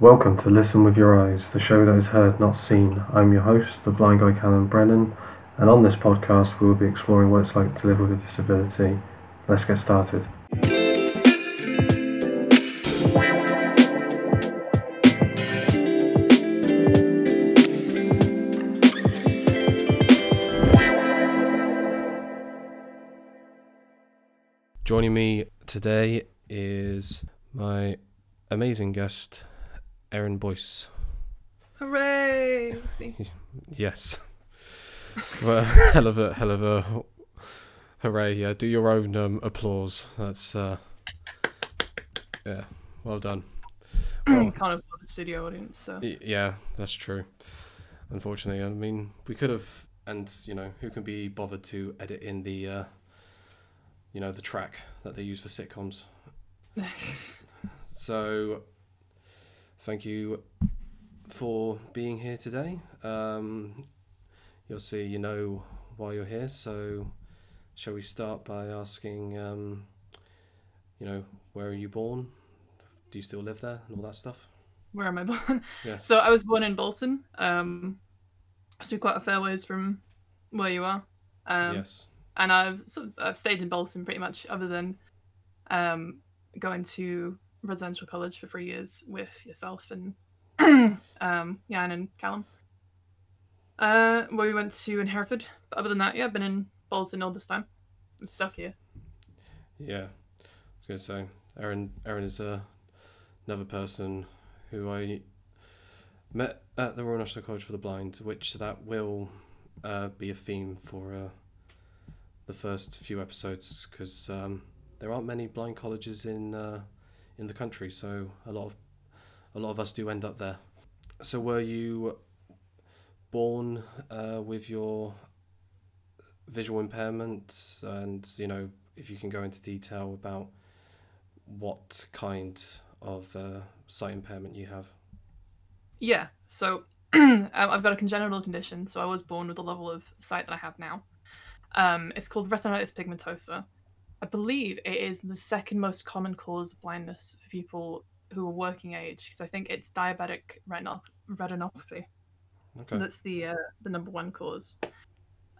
Welcome to Listen with Your Eyes, the show that is heard, not seen. I'm your host, the blind guy Callum Brennan, and on this podcast we will be exploring what it's like to live with a disability. Let's get started. Joining me today is my amazing guest, Erin Boyce. Hooray! Yes. well, hell of a hell of a hooray! Yeah, do your own um, applause. That's uh, yeah, well done. Well, Can't afford a studio audience, so yeah, that's true. Unfortunately, I mean, we could have, and you know, who can be bothered to edit in the, uh, you know, the track that they use for sitcoms. So, thank you for being here today. Um, you'll see, you know, why you're here. So, shall we start by asking, um, you know, where are you born? Do you still live there and all that stuff? where am I born? Yes. So I was born in Bolton. Um, so quite a fair ways from where you are. Um, yes. and I've sort of, I've stayed in Bolton pretty much, other than um, going to residential college for three years with yourself and um, Jan and Callum. Uh, where we went to in Hereford. But other than that, yeah, I've been in Bolton all this time. I'm stuck here. Yeah. I was going to say, Erin, Erin is uh, another person who I met at the Royal National College for the Blind, which that will uh, be a theme for uh, the first few episodes because um, there aren't many blind colleges in uh, in the country, so a lot of a lot of us do end up there. So, were you born uh, with your visual impairment, and you know, if you can go into detail about what kind of uh, sight impairment you have? Yeah, so I've got a congenital condition, so I was born with the level of sight that I have now. Um, it's called retinitis pigmentosa. I believe it is the second most common cause of blindness for people who are working age, because I think it's diabetic retinop- retinopathy. Okay. That's the uh, the number one cause.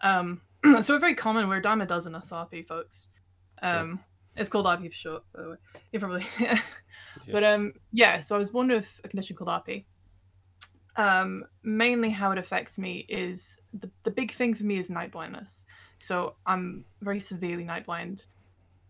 Um, so we're very common. We're a dime a dozen us RP folks. Sure. Um, it's called RP for short, by the way. You probably. Yeah. But um, yeah. So I was born with a condition called RP. Um, mainly how it affects me is the the big thing for me is night blindness. So I'm very severely night blind.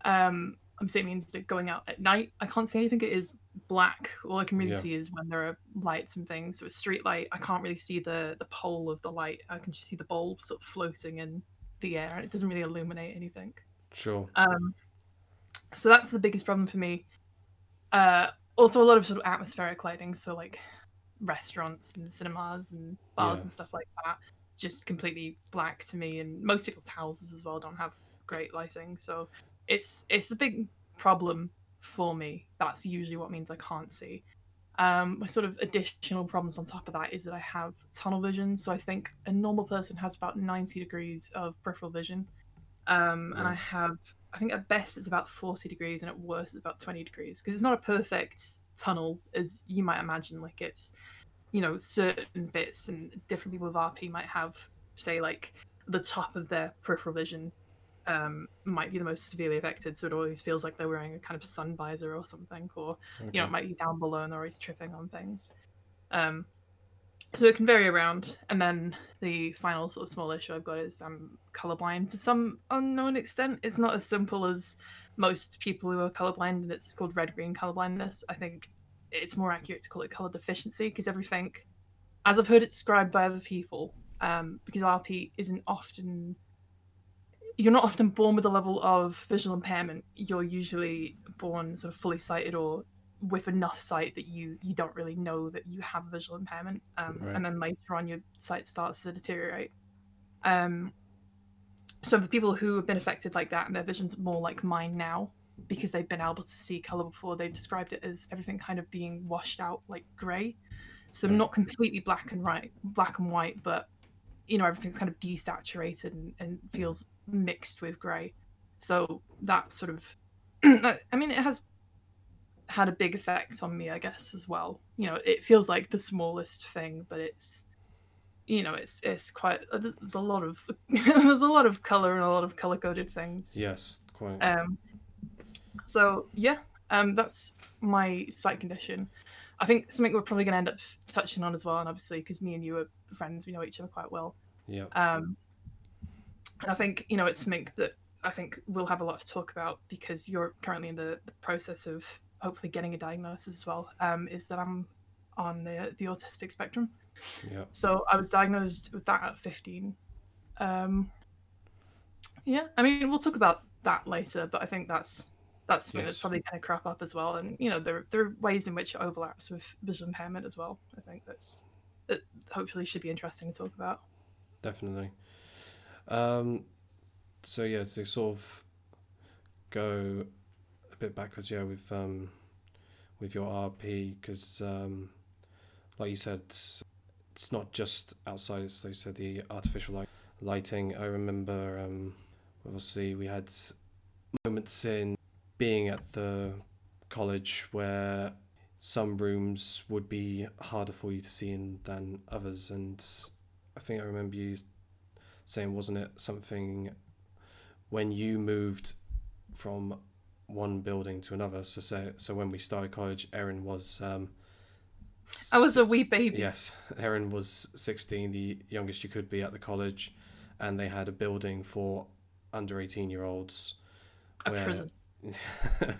Um, obviously it means that going out at night, I can't see anything. It is black. All I can really Yeah. see is when there are lights and things. So a street light, I can't really see the the pole of the light. I can just see the bulb sort of floating in the air, and it doesn't really illuminate anything. Sure. Um, so that's the biggest problem for me. Uh, also, a lot of sort of atmospheric lighting, so like restaurants and cinemas and bars Yeah. and stuff like that, just completely black to me. And most people's houses as well don't have great lighting, so it's it's a big problem for me. That's usually what means I can't see. Um, my sort of additional problems on top of that is that I have tunnel vision. So I think a normal person has about 90 degrees of peripheral vision. Um, and I have, I think at best it's about 40 degrees and at worst it's about 20 degrees because it's not a perfect tunnel as you might imagine. Like it's, you know, certain bits and different people with RP might have, say, like the top of their peripheral vision um, might be the most severely affected. So it always feels like they're wearing a kind of sun visor or something, or you know, it might be down below and they're always tripping on things. Um, so it can vary around. And then the final sort of small issue I've got is I'm colorblind to some unknown extent. It's not as simple as most people who are colorblind, and it's called red green colorblindness. I think it's more accurate to call it color deficiency because everything, as I've heard it described by other people, um, because RP isn't often you're not often born with a level of visual impairment. You're usually born sort of fully sighted or with enough sight that you you don't really know that you have a visual impairment, um, Right. and then later on your sight starts to deteriorate. Um, so for people who have been affected like that and their vision's more like mine now, because they've been able to see color before, they've described it as everything kind of being washed out like grey. So not completely black and right, black and white, but you know everything's kind of desaturated and, and feels mixed with grey. So that sort of, I mean, it has had a big effect on me, I guess, as well. You know, it feels like the smallest thing, but it's you know, it's it's quite uh, there's a lot of there's a lot of color and a lot of color coded things. Yes, quite. Um, so yeah, um, that's my sight condition. I think something we're probably going to end up touching on as well, and obviously because me and you are friends, we know each other quite well. yeah. Um, and I think you know it's something that I think we'll have a lot to talk about because you're currently in the, the process of hopefully getting a diagnosis as well. Um, is that I'm on the the autistic spectrum. Yeah. So I was diagnosed with that at 15. Um, yeah, I mean we'll talk about that later, but I think that's that's something that's probably going to crop up as well. And you know there there are ways in which it overlaps with visual impairment as well. I think that's that hopefully should be interesting to talk about. definitely. Um, so yeah, to sort of go a bit backwards, yeah, with um, with your RP, because um, like you said, it's not just outside. It's like you said, the artificial light lighting. I remember, um, obviously, we had moments in being at the college where some rooms would be harder for you to see in than others, and I think I remember you saying, wasn't it something when you moved from one building to another? So, say, so when we started college, Erin was. Um, I was a wee baby. Yes, Erin was 16, the youngest you could be at the college, and they had a building for under 18 year olds. A where- prison.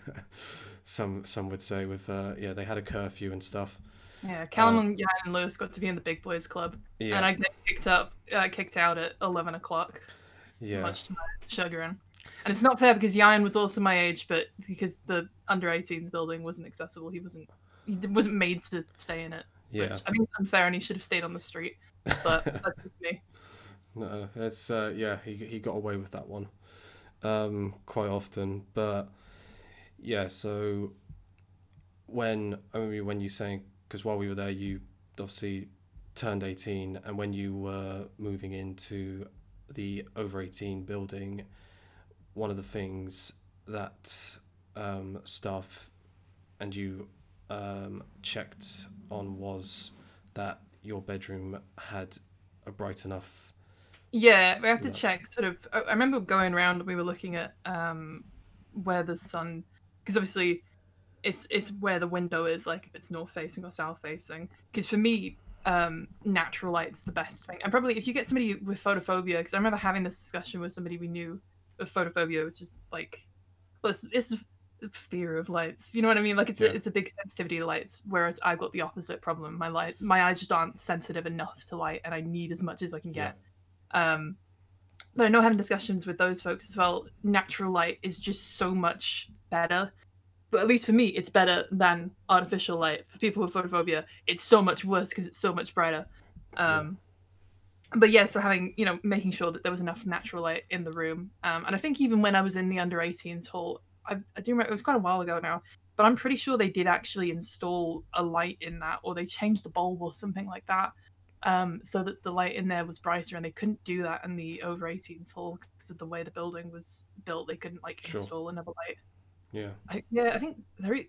some some would say with uh yeah they had a curfew and stuff Yeah, Callum and Jan and Lewis got to be in the big boys club, yeah and I get kicked up, uh, kicked out at eleven o'clock. Yeah. much to my chagrin. And it's not fair because Jan was also my age, but because the under 18s building wasn't accessible, he wasn't he wasn't made to stay in it. yeah Which I think it's unfair, and he should have stayed on the street. But that's just me. no it's uh yeah he he got away with that one um quite often but yeah so when I remember when you saying because while we were there you obviously turned 18 and when you were moving into the over 18 building one of the things that um, staff and you um, checked on was that your bedroom had a bright enough Yeah, we have to Yeah. check. Sort of. I I remember going around. We were looking at um, where the sun, because obviously, it's it's where the window is. Like if it's north facing or south facing. Because for me, um, natural light's the best thing. And probably if you get somebody with photophobia, because I remember having this discussion with somebody we knew with photophobia, which is like, well, it's, it's fear of lights. You know what I mean? Like it's Yeah. a, it's a big sensitivity to lights. Whereas I've got the opposite problem. My light, my eyes just aren't sensitive enough to light, and I need as much as I can Yeah. get. Um, but I know having discussions with those folks as well, natural light is just so much better. But at least for me, it's better than artificial light. For people with photophobia, it's so much worse because it's so much brighter. Um, But yeah, so having, you know, making sure that there was enough natural light in the room. Um, and I think even when I was in the under 18s hall, I, I do remember, it was quite a while ago now, but I'm pretty sure they did actually install a light in that or they changed the bulb or something like that um, so that the light in there was brighter, and they couldn't do that in the over 18s hall because of the way the building was built. They couldn't like Sure. install another light. Yeah I, yeah, I think there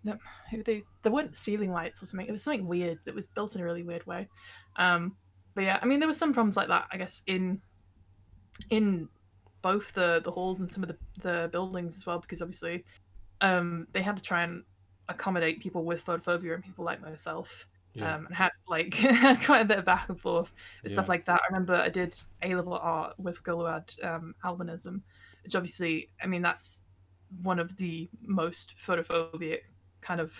they there weren't ceiling lights or something. It was something weird that was built in a really weird way. Um, but yeah, I mean there were some problems like that. I guess in in both the the halls and some of the the buildings as well, because obviously um, they had to try and accommodate people with photophobia and people like myself yeah um, and had like had quite a bit of back and forth and stuff like that. I remember I did A level art with a girl who had um, albinism, which obviously, I mean, that's one of the most photophobic kind of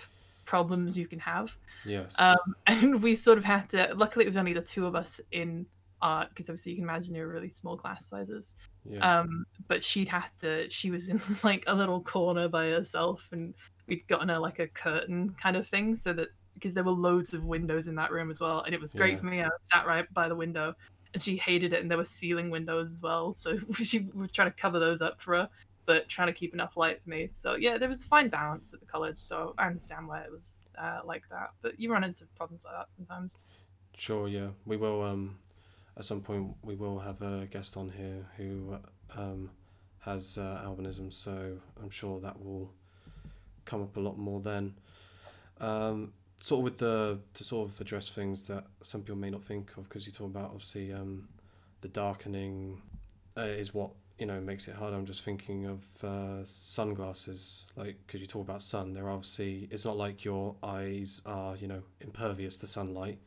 problems you can have. yes Um, and we sort of had to. Luckily, it was only the two of us in art because obviously you can imagine they were really small class sizes. yeah Um, but she'd have to. She was in like a little corner by herself, and we'd gotten her like a curtain kind of thing, so that because there were loads of windows in that room as well, and it was great Yeah. for me. I sat right by the window, and she hated it, and there were ceiling windows as well, so she we were trying to cover those up for her, but trying to keep enough light for me. So yeah, there was a fine balance at the college, so I understand why it was uh, like that. But you run into problems like that sometimes. Sure, yeah. We will um at some point we will have a guest on here who um has uh, albinism, so I'm sure that will come up a lot more then. Um, sort of with the to sort of address things that some people may not think of because you talk about obviously um, the darkening uh, is what you know makes it hard. I'm just thinking of uh, sunglasses, like because you talk about sun. They're obviously it's not like your eyes are you know impervious to sunlight.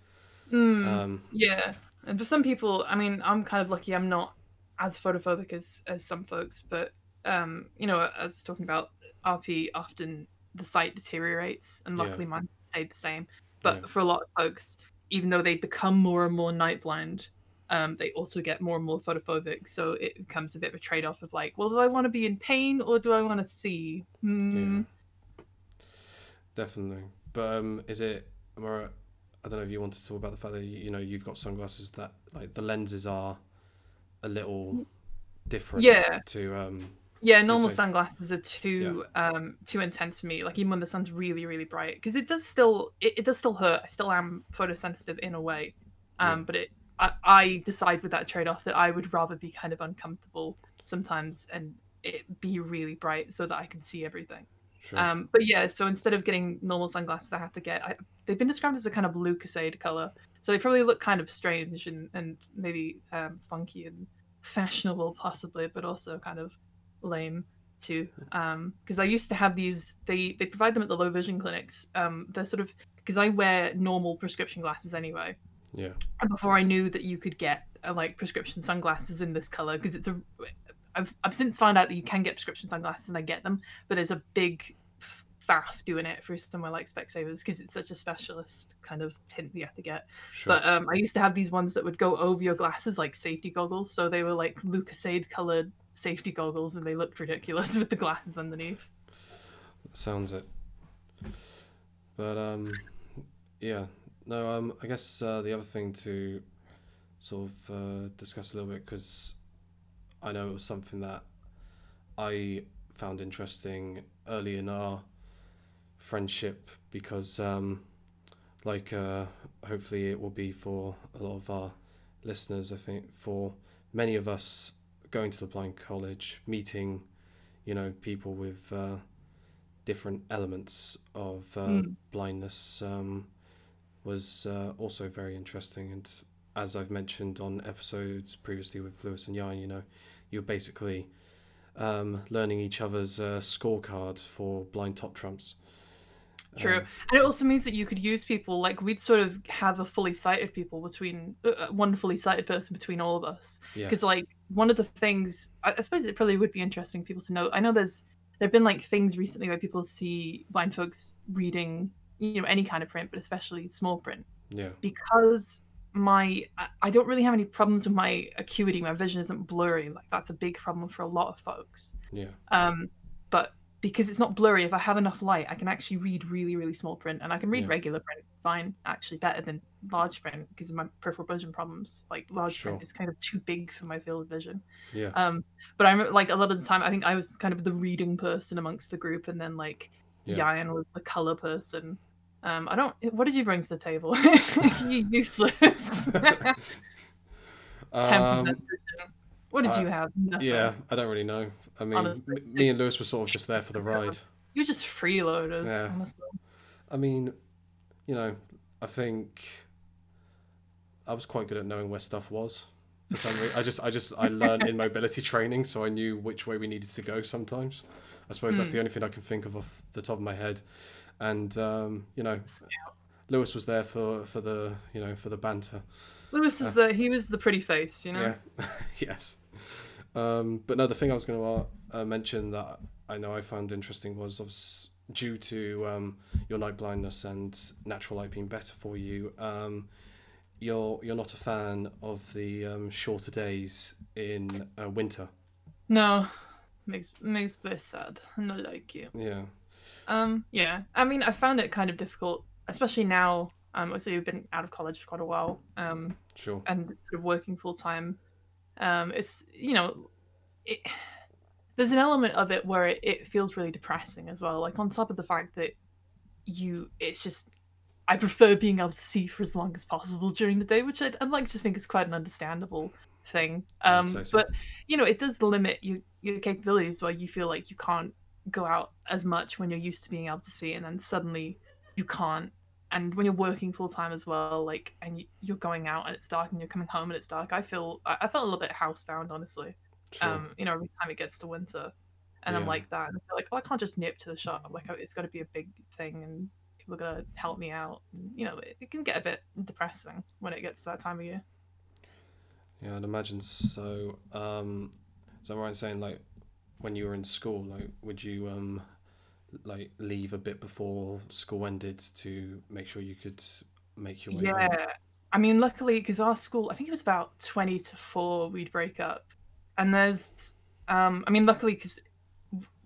Mm, Um, yeah, and for some people, I mean, I'm kind of lucky. I'm not as photophobic as as some folks, but um, you know, as I was talking about RP, often the sight deteriorates, and Yeah. luckily mine stayed the same. But Yeah. for a lot of folks, even though they become more and more night blind, um, they also get more and more photophobic. So it becomes a bit of a trade off of like, well, do I want to be in pain or do I want to see? Hmm. Yeah. Definitely. But um, is it? am I don't know if you want to talk about the fact that you know you've got sunglasses that like the lenses are a little different. Yeah. To um. Yeah, normal say- sunglasses are too um too intense for me. Like even when the sun's really really bright, because it does still it, it does still hurt. I still am photosensitive in a way, um, Yeah. but it I, I decide with that trade off that I would rather be kind of uncomfortable sometimes and it be really bright so that I can see everything. Sure. Um, but yeah, so instead of getting normal sunglasses, I have to get. I, they've been described as a kind of lucozade color, so they probably look kind of strange and and maybe um, funky and fashionable, possibly, but also kind of lame too. Because I used to have these. They they provide them at the low vision clinics. Um, they're sort of because I wear normal prescription glasses anyway. Yeah. And before I knew that you could get uh, like prescription sunglasses in this color, because it's a, I've I've since found out that you can get prescription sunglasses and I get them, but there's a big faff doing it for somewhere like Specsavers because it's such a specialist kind of tint you have to get. Sure. But um, I used to have these ones that would go over your glasses like safety goggles, so they were like Lucozade colored safety goggles, and they looked ridiculous with the glasses underneath. Sounds it. But um, yeah. No. Um. I guess uh, the other thing to sort of uh, discuss a little bit because I know it was something that I found interesting early in our friendship because um, like uh, hopefully it will be for a lot of our listeners. I think for many of us going to the blind college, meeting, you know, people with. Uh, different elements of uh, Mm. blindness um, was uh, also very interesting. And as I've mentioned on episodes previously with Lewis and Yan, you know, you're basically um, learning each other's uh, scorecard for blind top trumps. True. Um, And it also means that you could use people like we'd sort of have a fully sighted people between uh, uh, one fully sighted person between all of us. yeah. Because like one of the things I, I suppose it probably would be interesting for people to know. I know there's there've been like things recently where people see blind folks reading you know any kind of print, but especially small print yeah. because my I- don't really have any problems with my acuity. My vision isn't blurry. Like that's a big problem for a lot of folks. Yeah. Um, but because it's not blurry, if I have enough light, I can actually read really, really small print, and I can read Yeah. regular print fine, actually better than large print because of my peripheral vision problems. Like large Sure. print is kind of too big for my field of vision. Yeah. Um, but i'm like a lot of the time, I think I was kind of the reading person amongst the group, and then like Yeah. Yan was the color person. Um, I don't. What did you bring to the table? you useless. Ten Um, percent. What did I- you have? Nothing. yeah, I don't really know. I mean, Honestly. me and Lewis were sort of just there for the ride. You're just freeloaders. Yeah. Honestly. I mean, you know, I think I was quite good at knowing where stuff was. For some reason, I just, I just, I learned in mobility training, so I knew which way we needed to go. Sometimes, I suppose that's Hmm. the only thing I can think of off the top of my head. And um, you know, Lewis was there for for the, you know, for the banter. Lewis is the he was the pretty face, you know. Yeah, yes. Um, but no, the thing I was going to uh, mention that I know I found interesting was due to um, your night blindness and natural light being better for you. Um, you're you're not a fan of the um, shorter days in uh, winter. No, makes makes me sad. I'm not like you. Yeah, Um, yeah. I mean, I found it kind of difficult, especially now. Um, so you've been out of college for quite a while. Um, sure. and sort of working full time. Um, it's you know, it, there's an element of it where it, it feels really depressing as well. Like on top of the fact that you, it's just I prefer being able to see for as long as possible during the day, which I'd, I'd like to think is quite an understandable thing. Um, say so. but you know, it does limit your your capabilities where you feel like you can't go out as much when you're used to being able to see, and then suddenly you can't. And when you're working full time as well, like, and you- you're going out and it's dark and you're coming home and it's dark, I feel I I felt a little bit housebound, honestly. Sure. Um, you know, every time it gets to winter, and I'm like that, and I feel like, oh, I can't just nip to the shop. Like, it's got to be a big thing, and people are gonna help me out. And, you know, it, it can get a bit depressing when it gets to that time of year. Yeah, I'd imagine so. Um, so I'm right in saying like when you were in school, like would you um like leave a bit before school ended to make sure you could make your way home? Yeah. I mean, luckily, because our school, I think it was about 20 to 4, we'd break up. And there's, um, I mean, luckily, because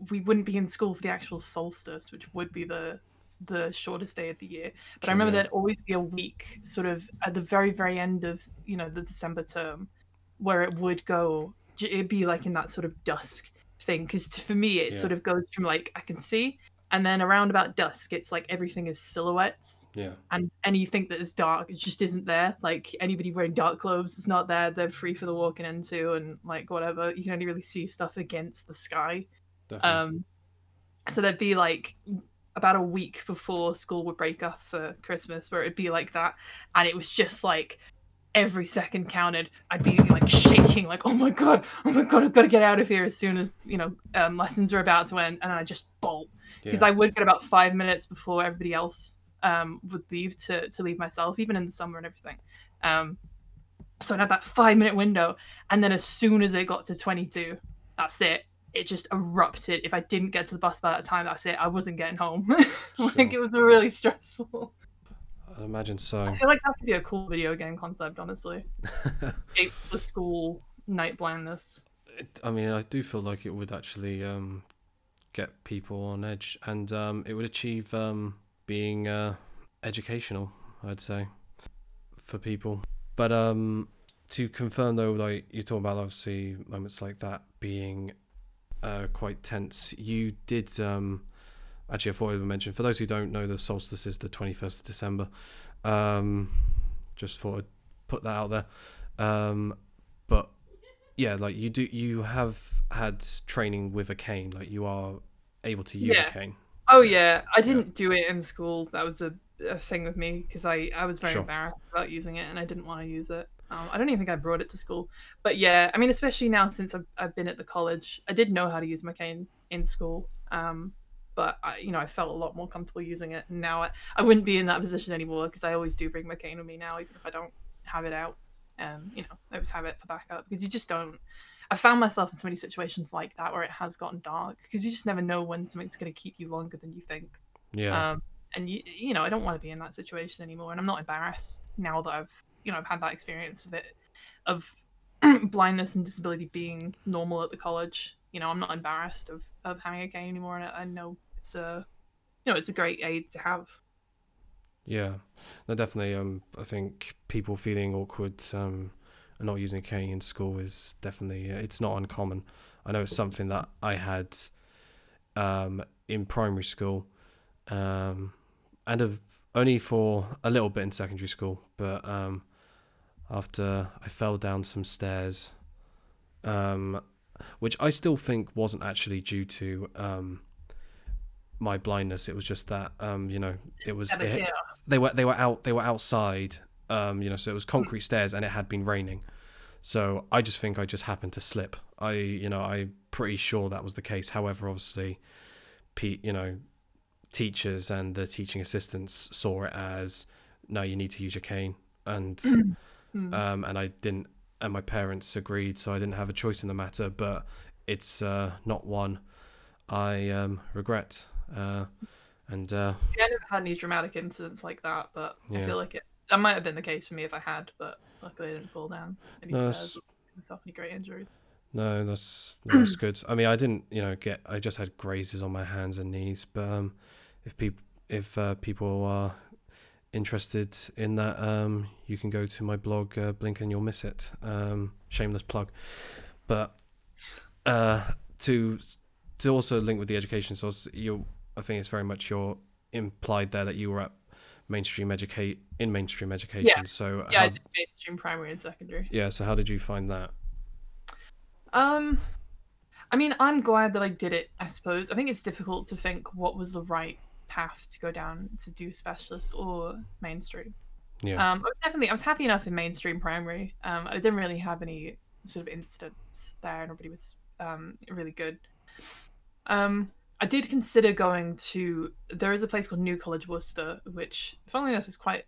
we wouldn't be in school for the actual solstice, which would be the the shortest day of the year. But I remember yeah. there'd always be a week, sort of at the very, very end of, you know, the December term, where it would go, it'd be like in that sort of dusk thing. Because for me, it Yeah. sort of goes from like, I can see, and then around about dusk, it's like everything is silhouettes Yeah, and anything that is dark it just isn't there like anybody wearing dark clothes is not there they're free for the walking into and like whatever you can only really see stuff against the sky definitely. um so there'd be like about a week before school would break up for christmas where it'd be like that and it was just like every second counted i'd be like shaking like oh my god oh my god i've got to get out of here as soon as you know um, lessons are about to end and i just bolt because yeah. I would get about five minutes before everybody else um, would leave to to leave myself, even in the summer and everything. Um, so I'd have that five minute window, and then as soon as it got to twenty two, that's it. It just erupted. If I didn't get to the bus by that time, that's it. I wasn't getting home. like Sure. it was really stressful. I'd imagine so. I feel like that could be a cool video game concept, honestly. Escape the school night blindness. I mean, I do feel like it would actually um, get people on edge, and um, it would achieve um, being uh, educational. I'd say for people. But um, to confirm, though, like you're talking about, obviously moments like that being uh, quite tense. You did um, actually. I thought I would mention for those who don't know, the solstice is the 21st of December. Um, just thought I'd put that out there. Um, but yeah, like you do, you have had training with a cane. Like you are able to use Yeah. a cane. Oh yeah, I didn't do it in school. That was a, a thing with me because I I was very Sure. embarrassed about using it and I didn't want to use it. Um, I don't even think I brought it to school. But yeah, I mean, especially now since I've, I've been at the college, I did know how to use my cane in school. Um, but I, you know, I felt a lot more comfortable using it. And now I, I wouldn't be in that position anymore because I always do bring my cane with me now, even if I don't have it out. Um, you know, I always have it for backup because you just don't. I found myself in so many situations like that where it has gotten dark because you just never know when something's going to keep you longer than you think. Yeah, Um, and you, you know, I don't want to be in that situation anymore, and I'm not embarrassed now that I've, you know, I've had that experience of it, of blindness and disability being normal at the college. You know, I'm not embarrassed of of having a cane anymore, and I, I know it's a, you know, it's a great aid to have. yeah. No, definitely. Um, I think people feeling awkward um, and not using a cane in school is definitely uh, it's not uncommon. I know it's something that I had um, in primary school, um, and a, only for a little bit in secondary school. But um, after I fell down some stairs, um, which I still think wasn't actually due to um, my blindness. It was just that um, you know it was it- they were they were out they were outside um you know so it was concrete stairs and it had been raining. So i just think i just happened to slip. I you know i'm pretty sure that was the case. However obviously Pete, you know teachers and the teaching assistants saw it as no you need to use your cane. And Mm. um and i didn't and my parents agreed so i didn't have a choice in the matter but it's uh not one i um regret uh and uh See, I never had any dramatic incidents like that, but I feel like it that might have been the case for me if I had, but luckily I didn't fall down any No, stairs any great injuries. No, that's that's good. I mean, I didn't, you know, get. I just had grazes on my hands and knees. But um, if people, if uh, people are interested in that, um, you can go to my blog, uh, Blink and You'll Miss It. Um, shameless plug. But uh, to to also link with the education source, you, I think it's very much your implied there that you were at mainstream educate in mainstream education. So Yeah, I did mainstream primary and secondary. yeah. So how did you find that? Um, I mean, I'm glad that I did it. I suppose I think it's difficult to think what was the right path to go down to do specialist or mainstream. Yeah. Um, I was definitely I was happy enough in mainstream primary. Um, I didn't really have any sort of incidents there. Nobody was um, really good. Um, I did consider going to. There is a place called New College Worcester, which, funnily enough, is quite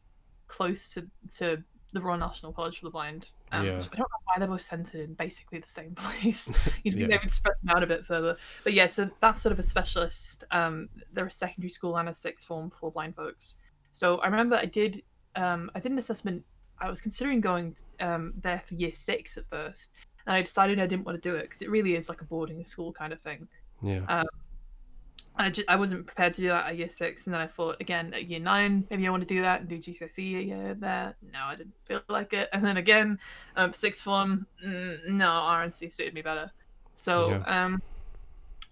close to to the Royal National College for the Blind. Um, Yeah. I don't know why they're both centered in basically the same place. You'd think Yeah. they would spread them out a bit further. But yeah, so that's sort of a specialist. Um, they're a secondary school and a sixth form for blind folks. So I remember I did um, I did an assessment. I was considering going um, there for year six at first, and I decided I didn't want to do it because it really is like a boarding school kind of thing. yeah. I, just, I wasn't prepared to do that at year six, and then I thought again at year nine, maybe I want to do that and do GCSE a year there. No, I didn't feel like it. And then again, um, sixth form, mm, no, RNC suited me better. So Yeah. um,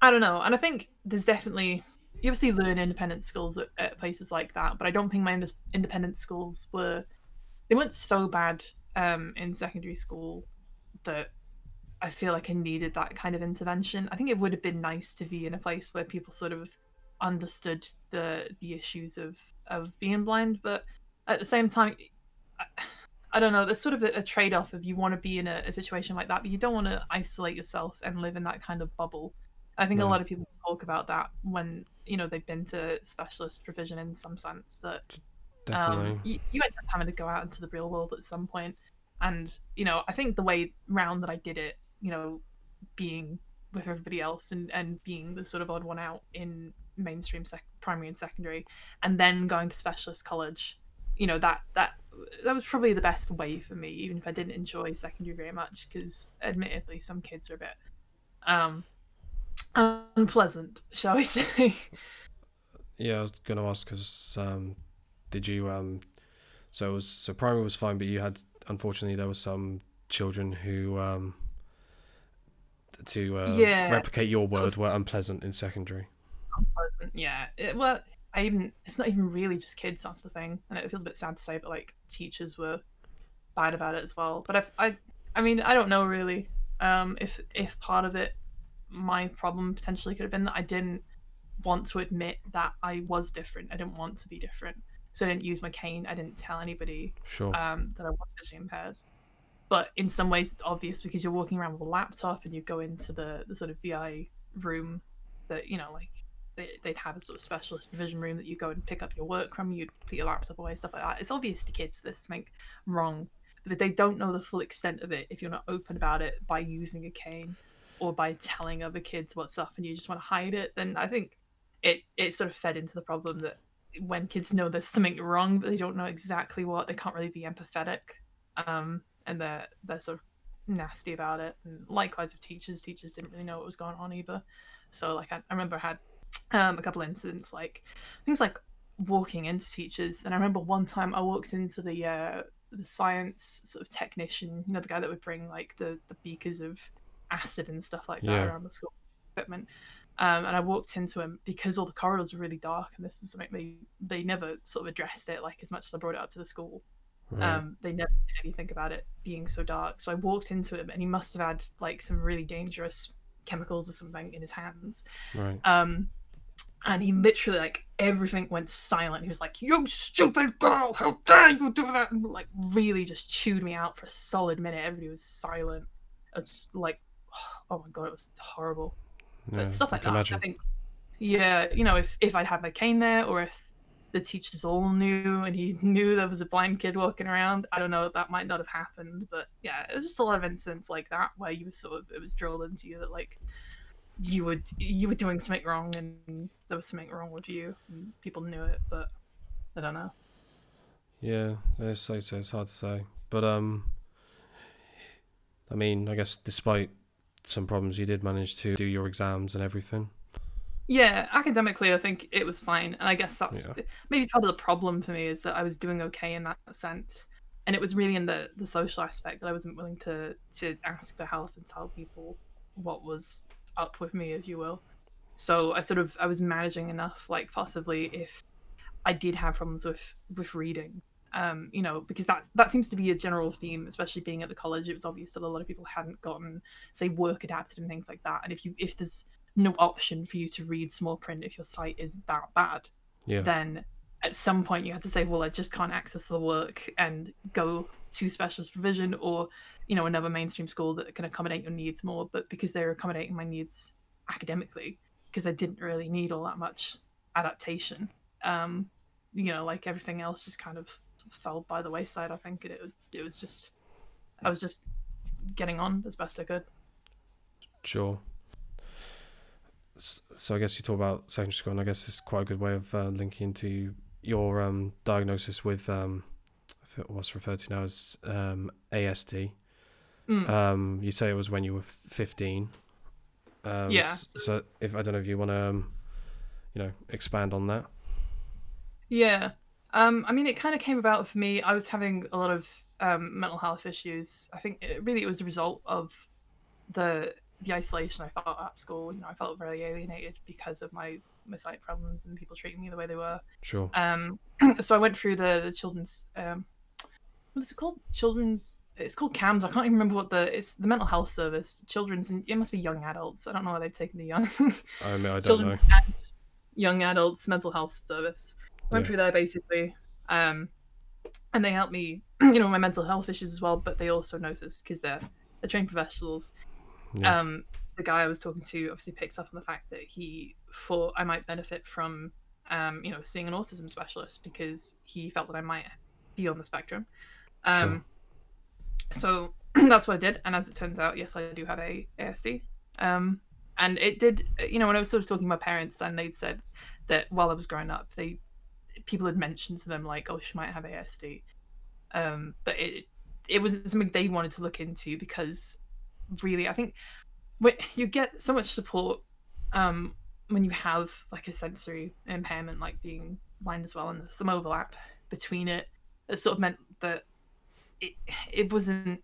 I don't know, and I think there's definitely you obviously learn independent skills at, at places like that, but I don't think my independent schools were they weren't so bad um, in secondary school that I feel like I needed that kind of intervention. I think it would have been nice to be in a place where people sort of understood the the issues of of being blind, but at the same time, I, I don't know. There's sort of a, a trade off of you want to be in a, a situation like that, but you don't want to isolate yourself and live in that kind of bubble. I think a lot of people talk about that when you know they've been to specialist provision in some sense that Definitely. um, you, you end up having to go out into the real world at some point and you know i think the way round that i did it you know being with everybody else and and being the sort of odd one out in mainstream sec- primary and secondary and then going to specialist college you know that that that was probably the best way for me even if i didn't enjoy secondary very much because admittedly some kids are a bit um unpleasant shall we say. Yeah, I was gonna ask because um, did you um, so it was so primary was fine, but you had unfortunately there were some children who um, to uh, Yeah. replicate your word were unpleasant in secondary. unpleasant. Yeah. It, well, I even it's not even really just kids. That's the thing, and it feels a bit sad to say, but like teachers were bad about it as well. But I, I, I mean, I don't know really. Um, if if part of it, my problem potentially could have been that I didn't want to admit that I was different. I didn't want to be different, so I didn't use my cane. I didn't tell anybody Sure. um, that I was visually impaired. But in some ways, it's obvious because you're walking around with a laptop and you go into the, the sort of VI room that, you know, like they, they'd have a sort of specialist provision room that you go and pick up your work from, you'd put your laptop away, stuff like that. It's obvious to kids there's something wrong, but they don't know the full extent of it if you're not open about it by using a cane or by telling other kids what's up and you just want to hide it, then I think it, it sort of fed into the problem that when kids know there's something wrong but they don't know exactly what they can't really be empathetic um and they're they're sort of nasty about it and likewise with teachers teachers didn't really know what was going on either so like i, I remember i had um a couple incidents like things like walking into teachers and i remember one time i walked into the uh the science sort of technician you know the guy that would bring like the the beakers of acid and stuff like that Yeah. around the school equipment um, and I walked into him because all the corridors were really dark, and this was something they they never sort of addressed it like as much as I brought it up to the school. Right. Um, they never did anything about it being so dark. So I walked into him, and he must have had like some really dangerous chemicals or something in his hands. right. Um, and he literally like everything went silent. He was like, "You stupid girl! How dare you do that!" And like really just chewed me out for a solid minute. Everybody was silent. I was just like, "Oh my god, it was horrible." Yeah, but stuff like that. imagine. I think, yeah, you know, if if I'd had my cane there, or if the teachers all knew and he knew there was a blind kid walking around, I don't know, that might not have happened. But yeah, it was just a lot of incidents like that where you were sort of it was drilled into you that like you would you were doing something wrong and there was something wrong with you and people knew it, but I don't know. Yeah, it's, it's, it's hard to say. But um, I mean, I guess despite some problems, you did manage to do your exams and everything. Yeah, academically, I think it was fine, and I guess that's Yeah. maybe part of the problem for me is that I was doing okay in that sense, and it was really in the the social aspect that I wasn't willing to to ask for help and tell people what was up with me, if you will. So I sort of I was managing enough, like possibly if I did have problems with with reading, um, you know, because that that seems to be a general theme, especially being at the college. It was obvious that a lot of people hadn't gotten, say, work adapted and things like that. And if you if there's no option for you to read small print if your sight is that bad, Yeah. then at some point you had to say, well, I just can't access the work and go to specialist provision or, you know, another mainstream school that can accommodate your needs more. But because they were accommodating my needs academically, because I didn't really need all that much adaptation, um, you know, like everything else just kind of fell by the wayside. I think it it was just, I was just getting on as best I could. Sure. So I guess you talk about secondary school, and I guess it's quite a good way of uh, linking into your um, diagnosis with um, what's referred to now as um, ASD. Mm. Um, you say it was when you were fifteen. Um, Yeah. So if I don't know if you want to, um, you know, expand on that. Yeah. Um, I mean, it kind of came about for me. I was having a lot of um, mental health issues. I think it, really it was a result of the the isolation I felt at school. You know, I felt very alienated because of my my sight problems and people treating me the way they were. Sure. Um, so I went through the the children's um, what is it called? Children's. It's called CAMHS. I can't even remember what the it's the mental health service. Children's and it must be young adults. I don't know why they've taken the young. I mean, I don't children know. young adults mental health service. Went Yeah. through there basically, um, and they helped me, you know, my mental health issues as well. But they also noticed because they're they're trained professionals. Yeah. Um, the guy I was talking to obviously picks up on the fact that he thought I might benefit from, um, you know, seeing an autism specialist because he felt that I might be on the spectrum. Um, So that's what I did, and as it turns out, yes, I do have a ASD. Um, and it did, you know, when I was sort of talking to my parents, and they'd said that while I was growing up, they people had mentioned to them like, "Oh, she might have ASD," um, but it it wasn't something they wanted to look into because really, I think you get so much support um, when you have like a sensory impairment, like being blind as well, and there's some overlap between it, it sort of meant that it it wasn't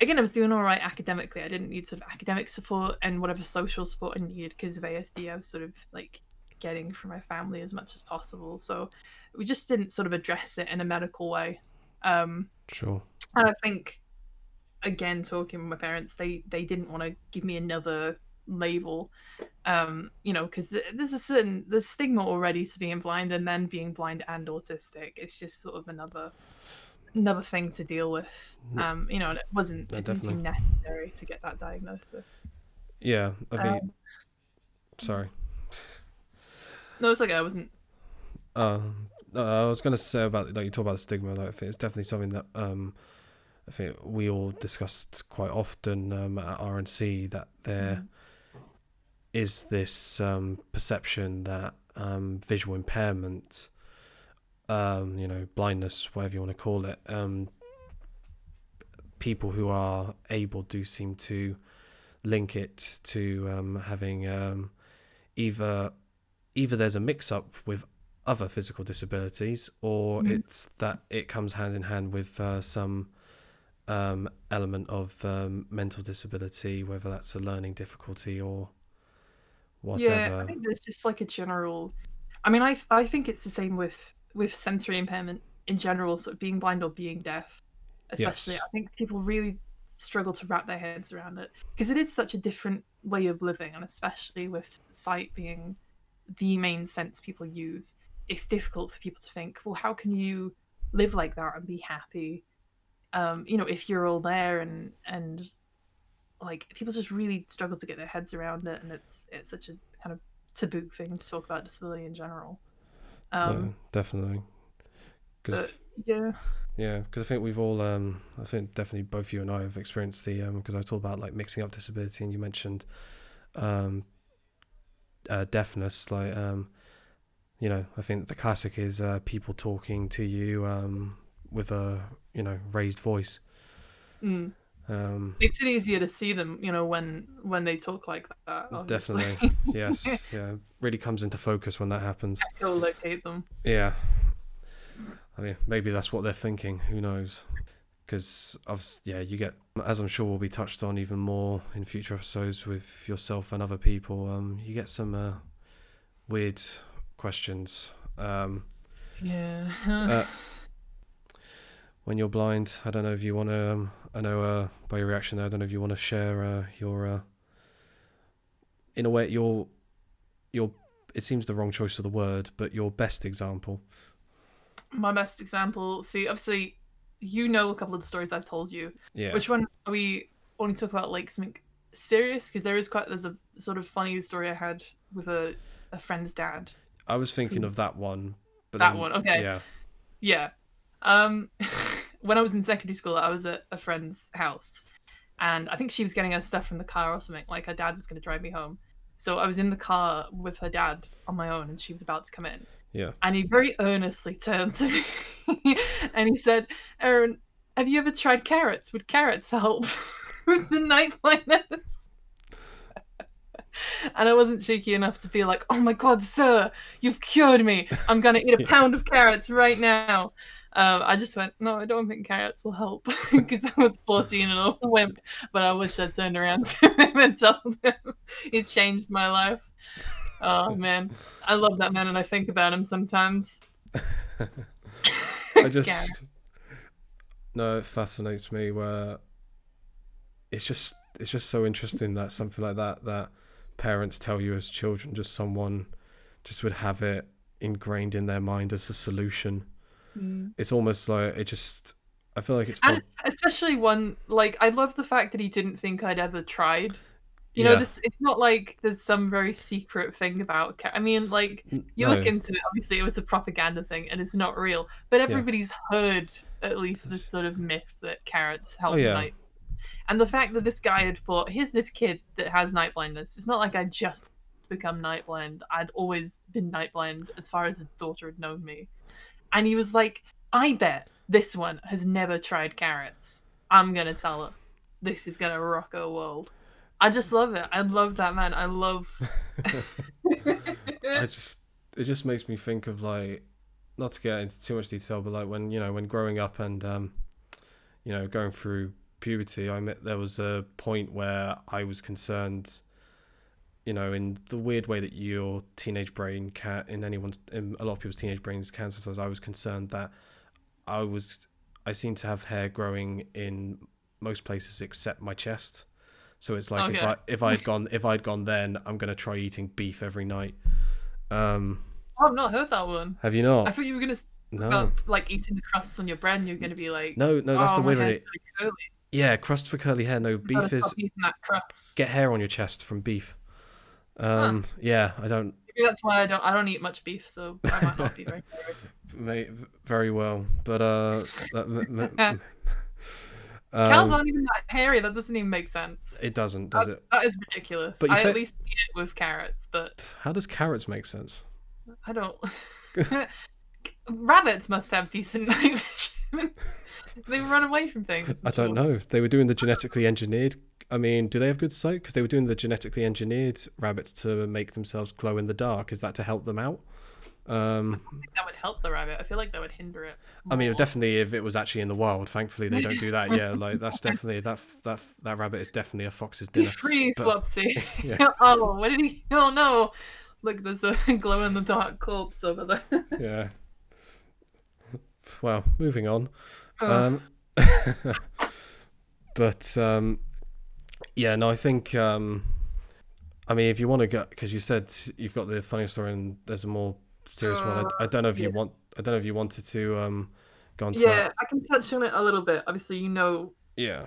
again i was doing all right academically. I didn't need sort of academic support and whatever social support i needed because of asd i was sort of like getting from my family as much as possible. So we just didn't sort of address it in a medical way. Um Sure. and i think again talking with my parents they they didn't want to give me another label um you know because there's a certain there's stigma already to being blind and then being blind and autistic it's just sort of another another thing to deal with um you know and it wasn't No, it didn't seem necessary to get that diagnosis Yeah. I think. Um, sorry. no it's okay i wasn't Um, uh, I was to say about like you talk about the stigma. Like, I think it's definitely something that um, I think we all discussed quite often um, at RNC that there is this um, perception that um, visual impairment, um, you know, blindness, whatever you want to call it, um, people who are able do seem to link it to um, having um, either either there's a mix up with other physical disabilities or Mhm. it's that it comes hand in hand with uh, some um, element of um, mental disability whether that's a learning difficulty or whatever Yeah, I think there's just like a general. I mean, I I think it's the same with with sensory impairment in general, sort of being blind or being deaf, especially. Yes. I think people really struggle to wrap their heads around it because it is such a different way of living, and especially with sight being the main sense people use, it's difficult for people to think, well, how can you live like that and be happy? Um, you know, if you're all there and and like people just really struggle to get their heads around it and it's it's such a kind of taboo thing to talk about disability in general um yeah, definitely because yeah Yeah, because I think we've all, um, I think definitely both you and I have experienced the, because I talked about like mixing up disability and you mentioned um, uh, deafness. Like, um, you know, I think the classic is uh, people talking to you um, with a, you know, raised voice. mm. Um, makes it easier to see them you know when when they talk like that obviously. definitely. yes. Yeah. Really comes into focus when that happens. locate them Yeah. I mean, maybe that's what they're thinking. Who knows? Because, yeah, you get, as I'm sure will be touched on even more in future episodes with yourself and other people, um, you get some uh, weird questions. Um, yeah uh, when you're blind, I don't know if you want to, um, I know uh, by your reaction there, I don't know if you want to share uh, your, uh, in a way, your, your it seems the wrong choice of the word, but your best example. My best example. See, obviously, you know a couple of the stories I've told you. Yeah. Which one are we only talk about like something serious? Because there is quite there's a sort of funny story I had with a, a friend's dad. I was thinking of that one. But That then- one, okay. Yeah. Yeah. Um, when I was in secondary school, I was at a friend's house, and I think she was getting her stuff from the car or something. Like her dad was going to drive me home, so I was in the car with her dad on my own, and she was about to come in. Yeah. And he very earnestly turned to me, and he said, "Aaron, have you ever tried carrots? Would carrots help with the night blindness?" And I wasn't cheeky enough to be like, "Oh my god, sir, you've cured me! I'm gonna eat a pound of carrots right now." Um, I just went, "No, I don't think carrots will help," because I was 14 and a wimp. But I wish I'd turned around to him and told him it changed my life. Oh man, I love that man, and I think about him sometimes. I just no, it fascinates me where it's just it's just so interesting that something like that that parents tell you as children, just someone just would have it ingrained in their mind as a solution. Mm. It's almost like it just. I feel like it's. And especially one like I love the fact that he didn't think I'd ever tried. You know, this it's not like there's some very secret thing about. Ca- I mean, like you no. look into it. Obviously, it was a propaganda thing, and it's not real. But everybody's heard at least this sort of myth that carrots help Oh, yeah. night. And the fact that this guy had thought, here's this kid that has night blindness. It's not like I just become night blind. I'd always been night blind as far as his daughter had known me. And he was like, I bet this one has never tried carrots. I'm gonna tell her. This is gonna rock her world. I just love it. I love that man. I love I just it just makes me think of like not to get into too much detail, but like when you know when growing up and um, you know going through puberty, I met there was a point where I was concerned, you know, in the weird way that your teenage brain can in anyone's in a lot of people's teenage brains can sometimes. I was concerned that I was I seem to have hair growing in most places except my chest. So it's like if I if I'd gone if I'd gone then I'm gonna try eating beef every night. Um, I've not heard that one. have you not? I thought you were gonna no, about like eating the crusts on your bread and you're gonna be like no, no. That's oh, the weird. really. Yeah, crust for curly hair. No, beef is that crust. get hair on your chest from beef. Um, yeah, I don't. Maybe that's why I don't I don't eat much beef, so I might not be very. May, very well, but uh, that, m- m- Cows um, aren't even that hairy. That doesn't even make sense. it doesn't, does it? That is ridiculous. But I said- at least eat it with carrots, but How does carrots make sense? I don't. Rabbits must have decent night vision. they run away from things. I'm I don't sure. know. They were doing the genetically engineered. I mean, do they have good sight? Because they were doing the genetically engineered rabbits to make themselves glow in the dark. Is that to help them out? Um, That would help the rabbit. I feel like that would hinder it. I mean, definitely if it was actually in the wild. Thankfully, they don't do that. Yeah, like that's definitely that that that rabbit is definitely a fox's dinner. Free but- Flopsy. Yeah. oh, what did he? Oh no! Look, there's a glow in the dark corpse over there. Yeah. Well, moving on. Ugh. Um, but um, yeah, no, I think. Um, I mean, if you want to go, because you said you've got the funny story and there's a more serious one. I, I don't know if you Uh, want. I don't know if you wanted to um, go on to yeah, that. I can touch on it a little bit. Obviously, you know Yeah.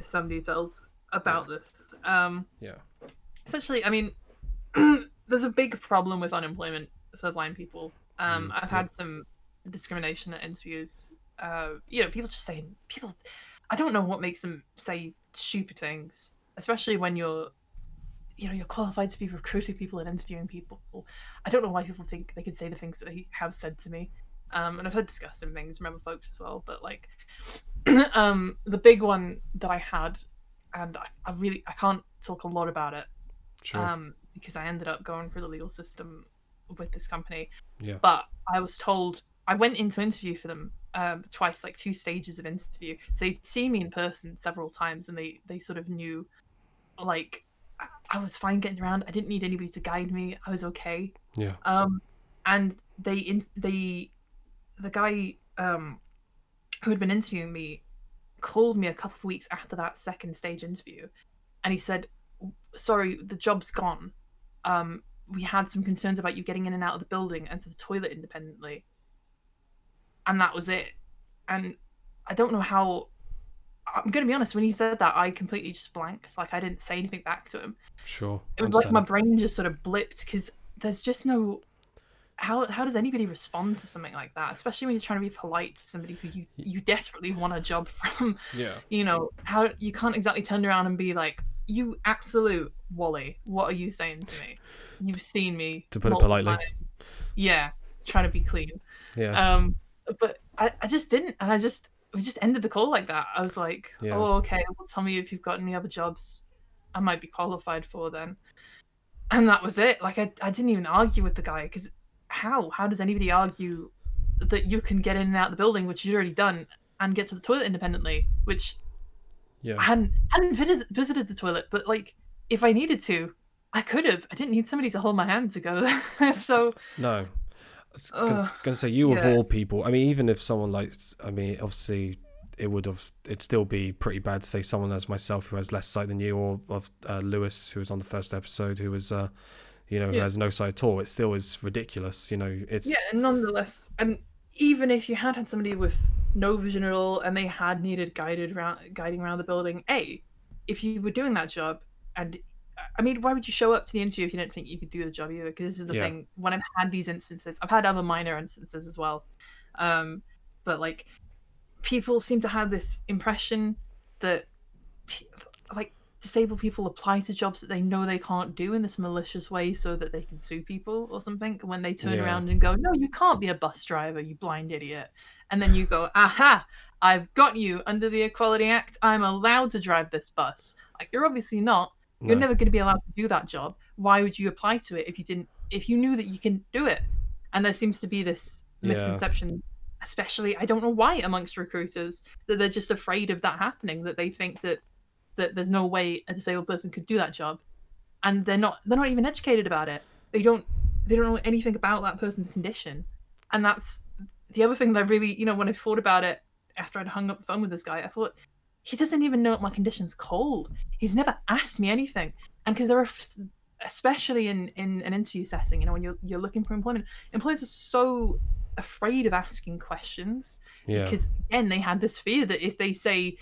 some details about this. Um, Yeah. Essentially, I mean, there's a big problem with unemployment for blind people. Um, Mm, I've yeah. had some discrimination at interviews. Uh, you know, people just saying people. I don't know what makes them say stupid things, especially when you're, you know, you're qualified to be recruiting people and interviewing people. I don't know why people think they can say the things that they have said to me. Um, and I've heard disgusting things from other folks as well. But like, um, the big one that I had, and I, I really I can't talk a lot about it Sure. um, because I ended up going through the legal system with this company. Yeah. But I was told I went into interview for them um, twice, like two stages of interview. So they'd seen me in person several times, and they they sort of knew, like, I- was fine getting around. I didn't need anybody to guide me. I was okay. yeah. Um, and they in they, the guy um, who had been interviewing me, called me a couple of weeks after that second stage interview, and he said, "Sorry, the job's gone. Um, we had some concerns about you getting in and out of the building and to the toilet independently. And that was it. And I don't know how. I'm going to be honest, when he said that, I completely just blanked. Like I didn't say anything back to him. Sure. It was like my brain just sort of blipped because there's just no. How, how does anybody respond to something like that, especially when you're trying to be polite to somebody who you, you desperately want a job from? Yeah. You know, how you can't exactly turn around and be like, you absolute Wally, what are you saying to me? You've seen me. To put it politely. times. Yeah, trying to be clean. Yeah. Um, but I, I just didn't, and I just we just ended the call like that. I was like, Yeah. oh okay, well tell me if you've got any other jobs I might be qualified for then. And that was it. Like I, I didn't even argue with the guy because how how does anybody argue that you can get in and out of the building, which you've already done, and get to the toilet independently, which yeah. I hadn't hadn't visited, visited the toilet, but like if I needed to, I could have. I didn't need somebody to hold my hand to go there. so No. I gonna, say you of all people. I mean, even if someone like, I mean, obviously, it would have. It'd still be pretty bad to say someone as myself who has less sight than you, or of uh, Lewis who was on the first episode who was, uh, you know, who Yeah. has no sight at all. It still is ridiculous. You know, it's yeah, and nonetheless, and even if you had had somebody with no vision at all and they had needed guided around guiding around the building, a, if you were doing that job, and I mean, why would you show up to the interview if you don't think you could do the job either? Because this is the Yeah. thing. When I've had these instances, I've had other minor instances as well, um, but like people seem to have this impression that like disabled people apply to jobs that they know they can't do in this malicious way so that they can sue people or something when they turn Yeah. around and go no you can't be a bus driver you blind idiot and then you go aha i've got you under the equality act i'm allowed to drive this bus like you're obviously not you're no. never going to be allowed to do that job. Why would you apply to it if you didn't if you knew that you can do it? And there seems to be this Yeah. misconception especially i don't know why amongst recruiters that they're just afraid of that happening that they think that that there's no way a disabled person could do that job. And they're not they're not even educated about it. They don't they don't know anything about that person's condition. And that's the other thing that I really you know when i thought about it after i'd hung up the phone with this guy i thought he doesn't even know my condition's called. He's never asked me anything. And because there are especially in in an interview setting you know when you're you're looking for employment employers are so afraid of asking questions yeah. because again they had this fear that if they say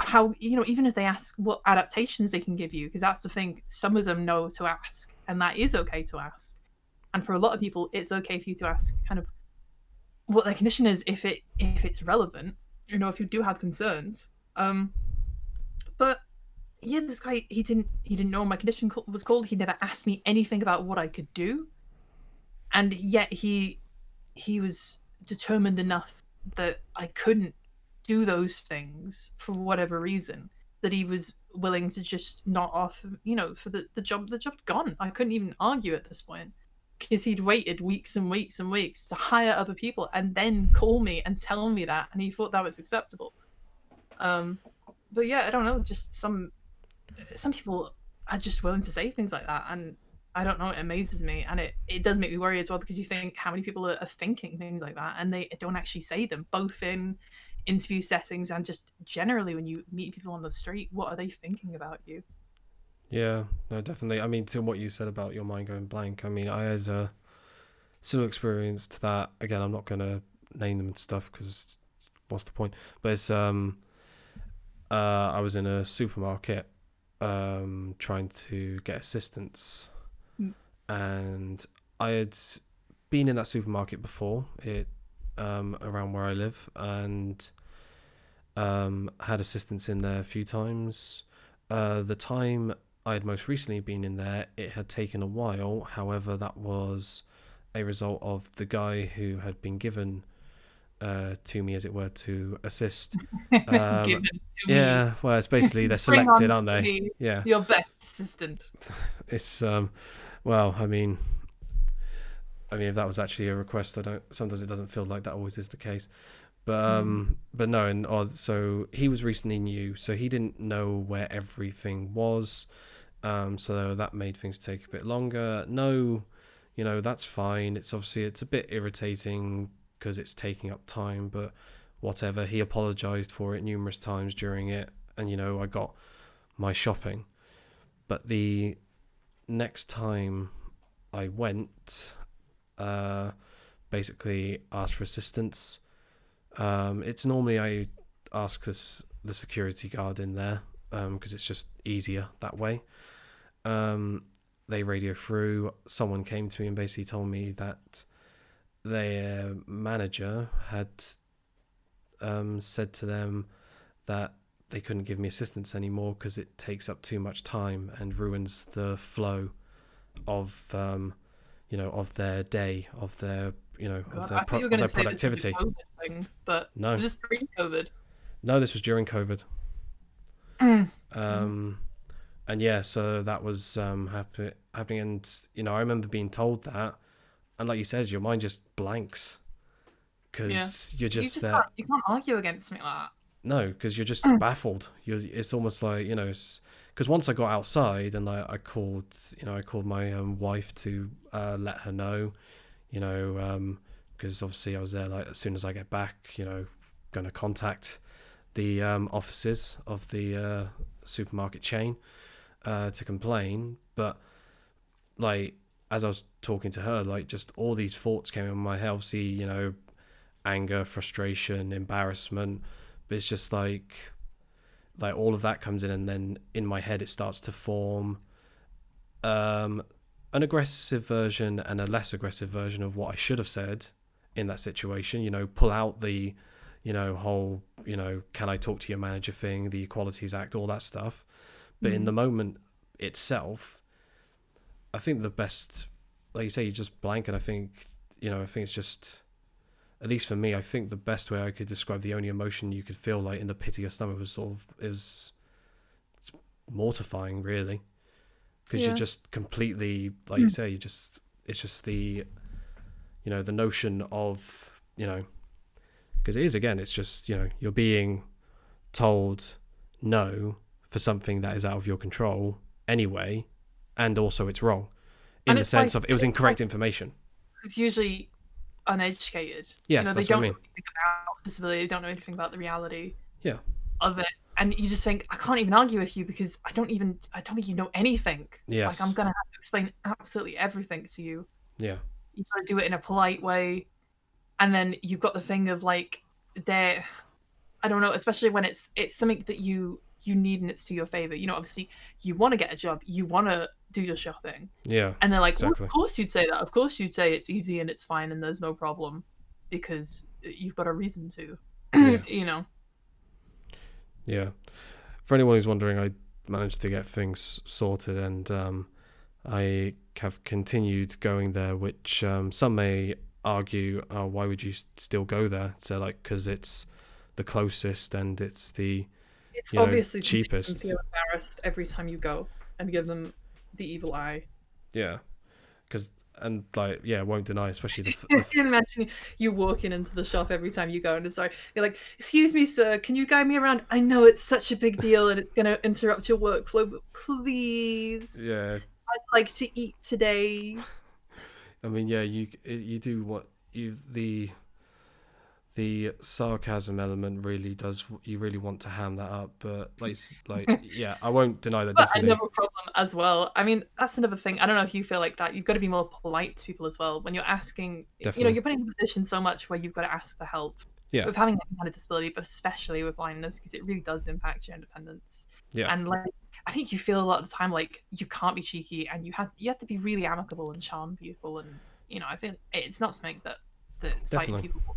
how you know even if they ask what adaptations they can give you because that's the thing some of them know to ask and that is okay to ask. And for a lot of people it's okay for you to ask kind of what their condition is if it if it's relevant you know if you do have concerns um but yeah this guy he didn't he didn't know my condition was called. He never asked me anything about what i could do. And yet he he was determined enough that i couldn't do those things for whatever reason that he was willing to just not offer you know for the, the job the job gone. I couldn't even argue at this point because he'd waited weeks and weeks and weeks to hire other people and then call me and tell me that and he thought that was acceptable um but yeah i don't know just some some people are just willing to say things like that and i don't know it amazes me and it, it does make me worry as well because you think how many people are, are thinking things like that and they don't actually say them both in interview settings and just generally when you meet people on the street what are they thinking about you Yeah, no, definitely. I mean, to what you said about your mind going blank, I mean, I had a similar experience to that. Again, I'm not going to name them and stuff because what's the point? But it's, um, uh, I was in a supermarket um, trying to get assistance, Mm. and I had been in that supermarket before, it um, around where I live, and um, had assistance in there a few times. Uh, the time I had most recently been in there, it had taken a while. However, that was a result of the guy who had been given uh, to me, as it were, to assist. Um, to me. Yeah, well, it's basically they're selected, aren't they? Yeah, your best assistant it's um, well, I mean, I mean, if that was actually a request, I don't. Sometimes it doesn't feel like that always is the case, but um, but no, and uh, so he was recently new, so he didn't know where everything was, um, so that made things take a bit longer. No, you know that's fine. It's obviously it's a bit irritating because it's taking up time, but whatever. He apologized for it numerous times during it, and you know I got my shopping, but the next time I went, uh, basically asked for assistance. Um, it's normally I ask this the security guard in there because it's just easier that way. Um, they radio through. Someone came to me and basically told me that their manager had um, said to them that they couldn't give me assistance anymore because it takes up too much time and ruins the flow of um, you know of their day of their you know God, of their, pro- of their this was a productivity. COVID thing, but No, was this pre-COVID? no, this was during COVID. Mm. Um, and yeah, so that was um, happen- happening, and you know, I remember being told that, and like you said, your mind just blanks because you're you just, just there. can't, you can't argue against something like that. No, because you're just Mm. baffled. You're. It's almost like you know, because once I got outside and I, I called, you know, I called my um, wife to uh, let her know, you know, because obviously I was there. Like as soon as I get back, you know, going to contact the um, offices of the uh, supermarket chain uh, to complain. But like as I was talking to her, like just all these thoughts came in my head. Obviously, you know, anger, frustration, embarrassment. But it's just like like all of that comes in and then in my head it starts to form um an aggressive version and a less aggressive version of what I should have said in that situation. You know, pull out the, you know, whole, you know, can I talk to your manager thing, the Equalities Act, all that stuff. But in Mhm. the moment itself, I think the best, like you say, you just blank, and I think, you know, I think it's just, at least for me, I think the best way I could describe the only emotion you could feel like in the pit of your stomach was sort of it was it's mortifying, really, because Yeah. you're just completely, like you Mm. say, you just it's just the, you know, the notion of you know, because it is again, it's just you know you're being told no for something that is out of your control anyway, and also it's wrong in And the sense like- of it was incorrect like- information. It's usually uneducated. Yes, you know, they that's what I don't mean. know anything about disability. They don't know anything about the reality. Yeah. Of it, and you just think I can't even argue with you because I don't even I don't think you know anything. Yes. Like I'm gonna have to explain absolutely everything to you. Yeah. You gotta do it in a polite way, and then you've got the thing of like they're I don't know, especially when it's it's something that you you need and it's to your favor. You know, obviously you want to get a job, you want to do your shopping, Yeah. and they're like, well, of course you'd say that. Of course you'd say it's easy and it's fine and there's no problem because you've got a reason to. Yeah. you know. Yeah. For anyone who's wondering, I managed to get things sorted and um, I have continued going there, which um, some may argue, oh, why would you still go there? So, like, because it's the closest and it's the. It's You know, obviously them cheapest. feel embarrassed every time you go and give them the evil eye. Yeah. Because, and like, yeah, won't deny, especially the. the f- imagine you walking into the shop every time you go and sorry, you're like, "Excuse me, sir, can you guide me around? I know it's such a big deal and it's gonna interrupt your workflow, but please, yeah. I'd like to eat today." I mean, yeah, you you do what you the the sarcasm element really does. You really want to ham that up, but like like yeah, I won't deny that But I definitely. have a problem as well. I mean, that's another thing. I don't know if you feel like that. You've got to be more polite to people as well when you're asking. definitely. You know, you're put in a position so much where you've got to ask for help. Yeah. With having any kind of disability, but especially with blindness, because it really does impact your independence. Yeah. And like, I think you feel a lot of the time like you can't be cheeky, and you have you have to be really amicable and charm people, and you know, I think it's not something that that sighted Definitely. people.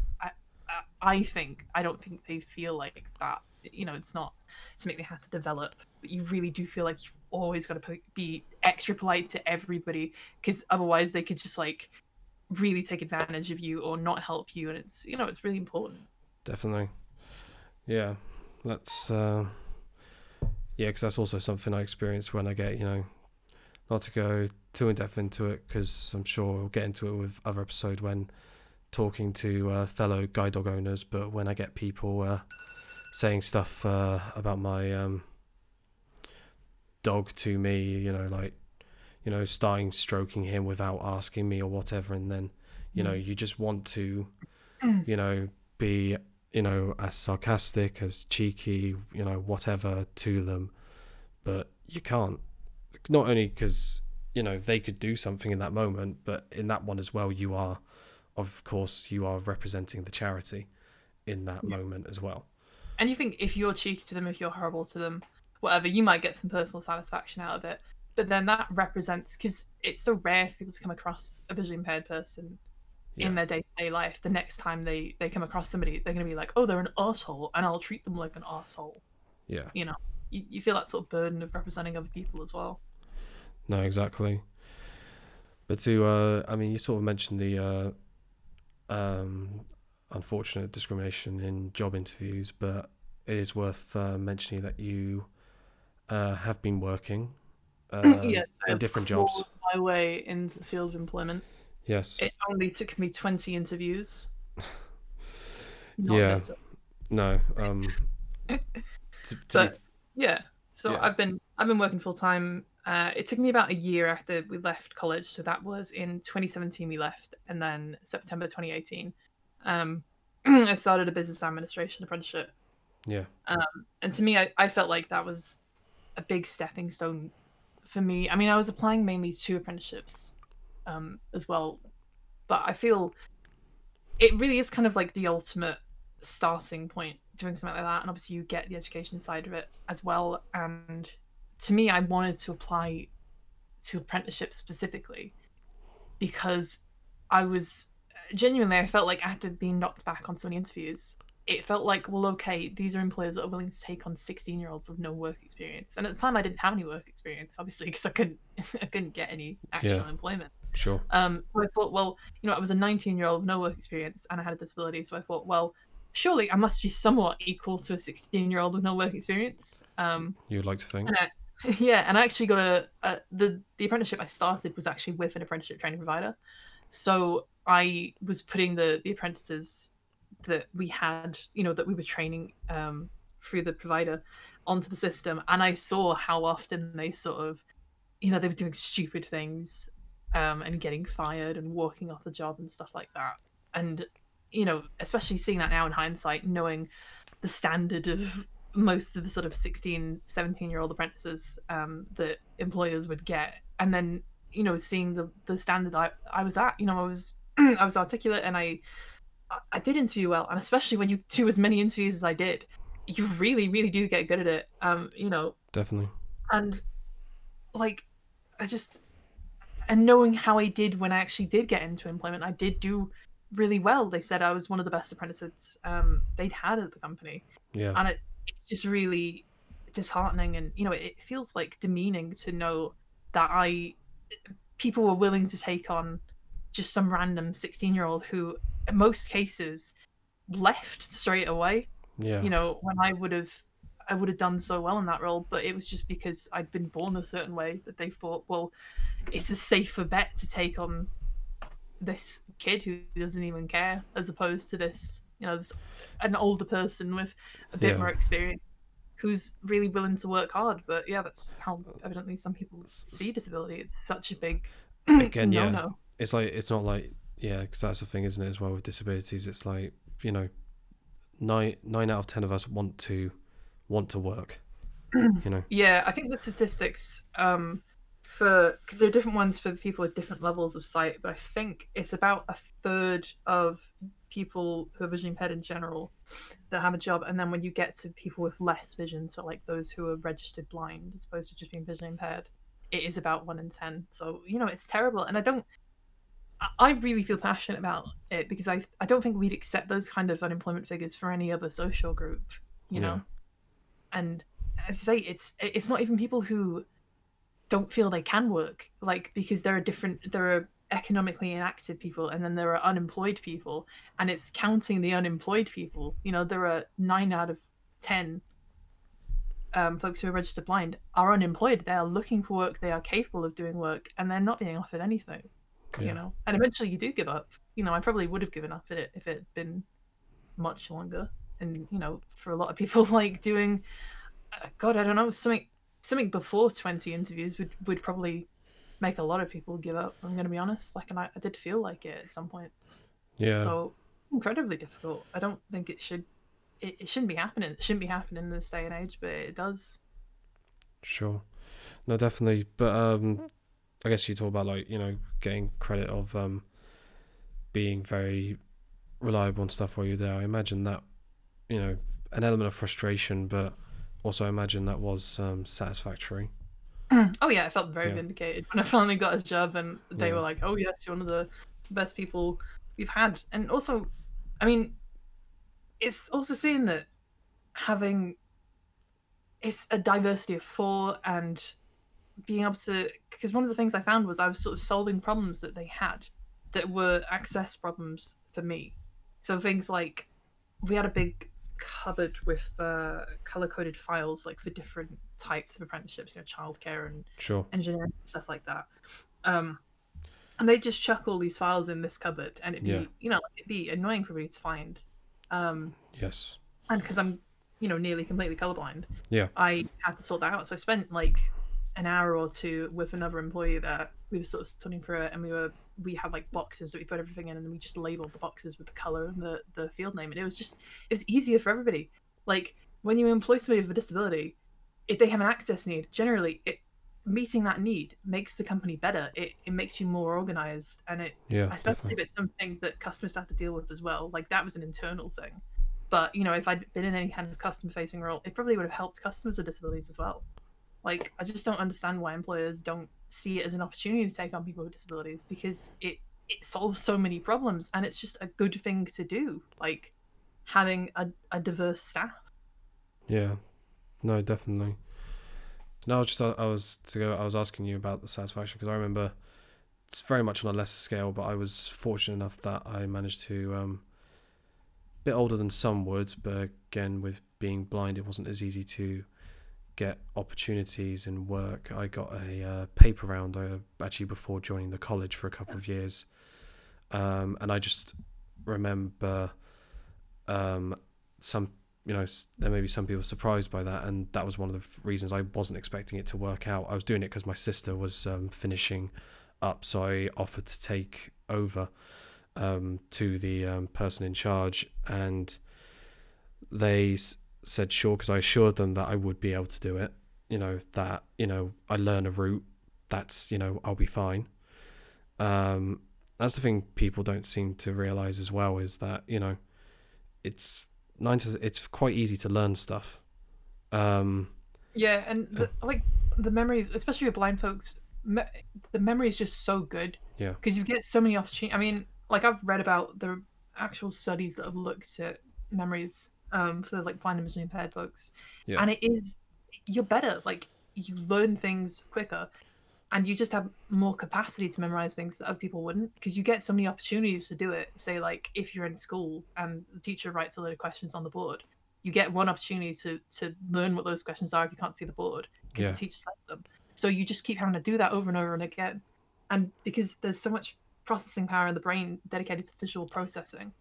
I, think I don't think they feel like that. You know, it's not something they have to develop, but you really do feel like you've always got to be extra polite to everybody, because otherwise they could just like really take advantage of you or not help you, and it's you know it's really important. Definitely. Yeah, that's uh, yeah, because that's also something I experience when I get you know, not to go too in depth into it because I'm sure we'll get into it with other episode when talking to uh, fellow guide dog owners. But when I get people uh, saying stuff uh, about my um, dog to me, you know, like you know, starting stroking him without asking me or whatever, and then you know, you just want to, you know, be you know as sarcastic as cheeky you know whatever to them but you can't not only because you know they could do something in that moment, but in that one as well, you are, of course, you are representing the charity in that Yeah. moment as well. And you think if you're cheeky to them, if you're horrible to them, whatever, you might get some personal satisfaction out of it. But then that represents because it's so rare for people to come across a visually impaired person Yeah. in their day to day life. The next time they they come across somebody, they're gonna be like, "Oh, they're an asshole," and I'll treat them like an asshole. Yeah. You know, you, you feel that sort of burden of representing other people as well. No, exactly. But to, uh, I mean, you sort of mentioned the uh, um, unfortunate discrimination in job interviews, but it is worth uh, mentioning that you uh, have been working uh, yes, in different jobs. My way into the field of employment. Yes. It only took me twenty interviews. Yeah. better. no. Um, to, to But be, yeah, so Yeah. I've been I've been working full time. Uh, it took me about a year after we left college, so that was in 2017 we left, and then September 2018, um, I started a business administration apprenticeship. yeah. And to me, I, I felt like that was a big stepping stone for me. I mean, I was applying mainly to apprenticeships um, as well, but I feel it really is kind of like the ultimate starting point doing something like that. And obviously, you get the education side of it as well. And to me, I wanted to apply to apprenticeships specifically because I was genuinely, I felt like after being knocked back on so many interviews, it felt like, well, okay, these are employers that are willing to take on 16 year olds with no work experience. And at the time, I didn't have any work experience, obviously, because I couldn't, I couldn't get any actual Yeah. employment. Sure. Um, so I thought, well, you know, I was a 19 year old with no work experience and I had a disability. So I thought, well, surely I must be somewhat equal to a 16 year old with no work experience. Um, You would like to think. and I, yeah, and I actually got a, a the the apprenticeship I started was actually with an apprenticeship training provider. So I was putting the the apprentices that we had, you know, that we were training um, through the provider onto the system, and I saw how often they sort of, you know, they were doing stupid things um, and getting fired and walking off the job and stuff like that. And you know, especially seeing that now in hindsight, knowing the standard of most of the sort of 16 17 year old apprentices um, that employers would get. And then you know seeing the the standard I, I was at you know i was i was articulate and i i did interview well. And especially when you do as many interviews as i did you really really do get good at it um you know. Definitely. and like i just and knowing how i did when i actually did get into employment i did do really well. They said i was one of the best apprentices um they'd had at the company. Yeah. and it, just really disheartening and you know it, feels like demeaning to know that i people were willing to take on just some random 16 year old who in most cases left straight away Yeah. you know when i would have i would have done so well in that role but it was just because i'd been born a certain way that they thought well it's a safer bet to take on this kid who doesn't even care as opposed to this you know an older person with a bit Yeah. more experience who's really willing to work hard but yeah that's how evidently some people see disability it's such a big Again, no yeah. no it's like it's not like yeah, because that's the thing, isn't it? As well with disabilities, it's like you know, nine nine out of ten of us want to want to work. you know. Yeah, I think the statistics um, for because there are different ones for people with different levels of sight, but I think it's about a third of people who are visually impaired in general that have a job, and then when you get to people with less vision, so like those who are registered blind as opposed to just being visually impaired, it is about one in ten. So you know it's terrible, and I don't. I- really feel passionate about it because I I don't think we'd accept those kind of unemployment figures for any other social group, you Yeah. know. And as I say, it's it's not even people who don't feel they can work, like because there are different there are economically inactive people and then there are unemployed people, and it's counting the unemployed people. You know, there are nine out of ten um, folks who are registered blind are unemployed. They are looking for work. They are capable of doing work, and they're not being offered anything. Yeah. You know, and eventually you do give up. You know, I probably would have given up at it if it had been much longer. And you know, for a lot of people, like doing, uh, God, I don't know, something something before twenty interviews would would probably make a lot of people give up. I'm going to be honest. Like, and I, I did feel like it at some points. Yeah. So incredibly difficult. I don't think it should. It, it shouldn't be happening. It shouldn't be happening in this day and age, but it does. Sure. No, definitely. But um, I guess you talk about like you know getting credit of um, being very reliable and stuff while you're there. I imagine that you know an element of frustration, but also I imagine that was um, satisfactory. Oh yeah, I felt very Yeah. vindicated when I finally got a job, and they Yeah. were like, "Oh yes, you're one of the best people we've had." And also, I mean, it's also seeing that having it's a diversity of four and being able to because one of the things I found was I was sort of solving problems that they had that were access problems for me. So things like we had a big cupboard with uh, color coded files like for different types of apprenticeships, you know, childcare and Sure. engineering and stuff like that. Um, and they just chuck all these files in this cupboard, and it'd be Yeah. you know it'd be annoying for me to find. Um, Yes. and because I'm you know nearly completely colorblind, Yeah. I had to sort that out. So I spent like an hour or two with another employee there. We were sort of studying for it, and we were we had like boxes that we put everything in, and then we just labeled the boxes with the color and the the field name, and it was just it was easier for everybody. Like when you employ somebody with a disability, if they have an access need, generally it meeting that need makes the company better. It it makes you more organized, and it Yeah. especially Definitely. if it's something that customers have to deal with as well. Like that was an internal thing. But you know, if I'd been in any kind of customer facing role, it probably would have helped customers with disabilities as well. Like I just don't understand why employers don't see it as an opportunity to take on people with disabilities because it it solves so many problems and it's just a good thing to do. Like having a, a diverse staff. Yeah. No, definitely. No, I was just I was to go. I was asking you about the satisfaction because I remember it's very much on a lesser scale, but I was fortunate enough that I managed to um, bit older than some would, but again, with being blind, it wasn't as easy to get opportunities in work. I got a uh, paper round uh, actually before joining the college for a couple of years, um, and I just remember um, some you know there may be some people surprised by that and that was one of the reasons i wasn't expecting it to work out. I was doing it because my sister was um, finishing up so i offered to take over um, to the um, person in charge and they s- said sure because i assured them that i would be able to do it. You know that you know i learn a route that's you know i'll be fine. Um, that's the thing people don't seem to realize as well is that you know it's nine to it's quite easy to learn stuff. Um, Yeah, and the, like the memories, especially with blind folks, me- the memory is just so good. Yeah. Because you get so many opportunities. I mean, like I've read about the actual studies that have looked at memories um, for like blind and visually impaired folks, Yeah. and it is you're better. Like you learn things quicker, and you just have more capacity to memorize things that other people wouldn't because you get so many opportunities to do it. Say like if you're in school and the teacher writes a load of questions on the board, you get one opportunity to to learn what those questions are if you can't see the board because Yeah. the teacher says them. So you just keep having to do that over and over and again, and because there's so much processing power in the brain dedicated to visual processing,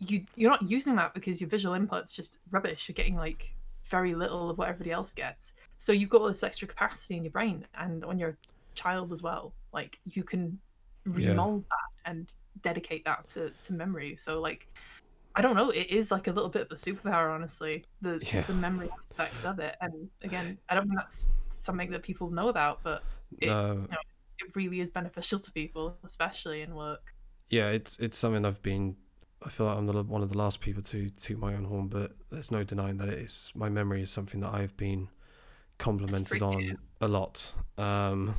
you you're not using that because your visual input's just rubbish. You're getting like very little of what everybody else gets. So you've got all this extra capacity in your brain, and on your child as well, like you can Yeah. remold that and dedicate that to to memory. So like. I don't know. It is like a little bit of a superpower, honestly. The Yeah. the memory aspects of it, and again, I don't think that's something that people know about, but It- no, it really is beneficial to people, especially in work. yeah, it's it's something I've been. I feel like I'm the, one of the last people to toot my own horn, but there's no denying that it is my memory is something that I've been complimented on a lot. Um,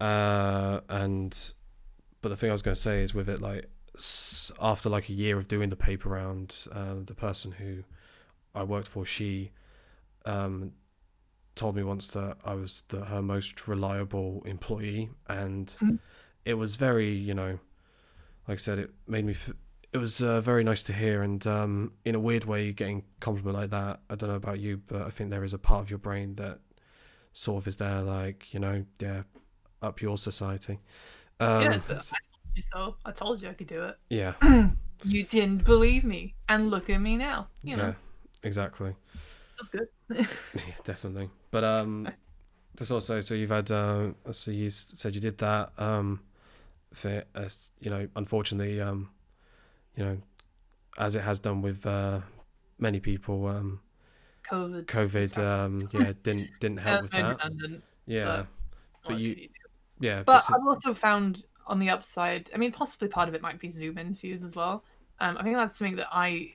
uh, and but the thing I was going to say is with it, like after like a year of doing the paper round, uh, the person who I worked for, she um, told me once that I was the, her most reliable employee, and Mhm. it was very, you know, like I said, it made me. F- it was uh, very nice to hear, and um, in a weird way, getting compliment like that. I don't know about you, but I think there is a part of your brain that sort of is there, like you know, yeah, up your society. Um, yes, but I told you so. I told you I could do it. yeah, You didn't believe me, and look at me now. You know, yeah, exactly. that's good. Yeah, definitely. But um, just also, so you've had, uh, so you said you did that. Um, for uh, you know, unfortunately, um, you know, as it has done with uh, many people, um, COVID. COVID, um, yeah, didn't didn't help with that. Yeah, what but you-? Yeah, But I've also found on the upside, I mean, possibly part of it might be Zoom interviews as well. Um, I think that's something that I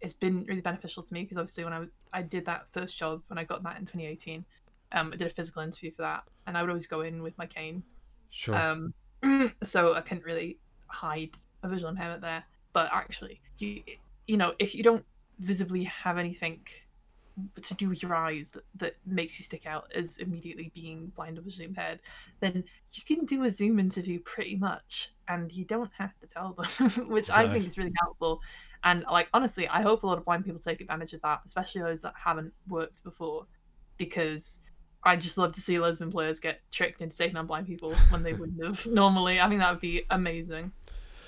it's been really beneficial to me because obviously when I I did that first job when I got that in 2018, um, I did a physical interview for that, and I would always go in with my cane. sure. Um, so I couldn't really hide a visual impairment there. But actually, you you know, if you don't visibly have anything to do with your eyes that, that makes you stick out as immediately being blind or visually impaired, then you can do a Zoom interview pretty much, and you don't have to tell them, which I think is really helpful. And like honestly, I hope a lot of blind people take advantage of that, especially those that haven't worked before, because I just love to see lesbian players get tricked into taking on blind people when they wouldn't have normally. I think that would be amazing.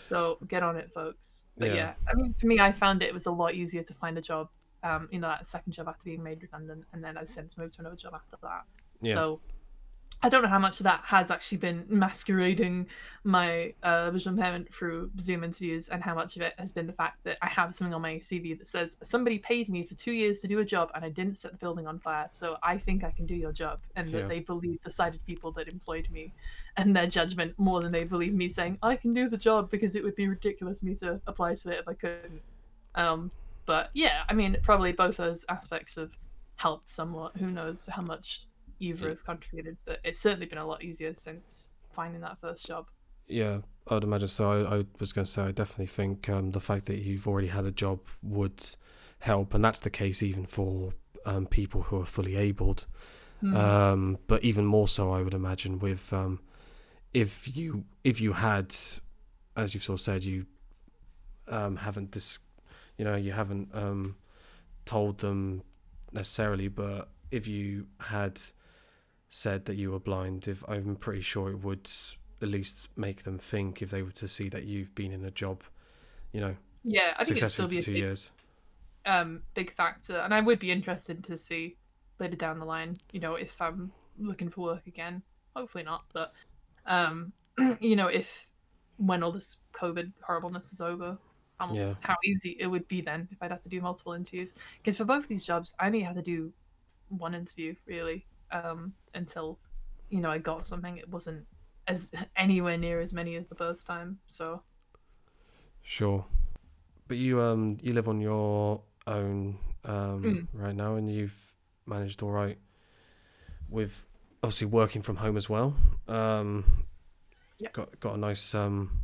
So get on it, folks. But Yeah. yeah. I mean, for me, I found it was a lot easier to find a job. Um, you know, that second job after being made redundant, and then I've since moved to another job after that. Yeah. So I don't know how much of that has actually been masquerading my uh, visual impairment through Zoom interviews, and how much of it has been the fact that I have something on my CV that says somebody paid me for two years to do a job and I didn't set the building on fire, so I think I can do your job, and Yeah. that they believe the sighted people that employed me and their judgment more than they believe me saying I can do the job because it would be ridiculous me to apply to it if I couldn't. Um, but yeah, I mean, probably both those aspects have helped somewhat. Who knows how much either Yeah. have contributed, but it's certainly been a lot easier since finding that first job. Yeah, I'd imagine so. I, I was going to say, I definitely think um, the fact that you've already had a job would help, and that's the case even for um, people who are fully abled. Hmm. Um, but even more so, I would imagine with um, if you if you had, as you've sort of said, you um, haven't dis- you know, you haven't um, told them necessarily, but if you had said that you were blind, if I'm pretty sure it would at least make them think if they were to see that you've been in a job, you know, yeah, I think it'd still for a two big, years. um, big factor, and I would be interested to see later down the line. You know, if I'm looking for work again, hopefully not, but um, you know, if when all this COVID horribleness is over, how, Yeah. how easy it would be then if I'd have to do multiple interviews. Because for both these jobs, I only had to do one interview really um, until you know I got something. It wasn't as anywhere near as many as the first time. So Sure. But you um you live on your own um Mm. right now and you've managed all right with obviously working from home as well. Um Yep. got got a nice um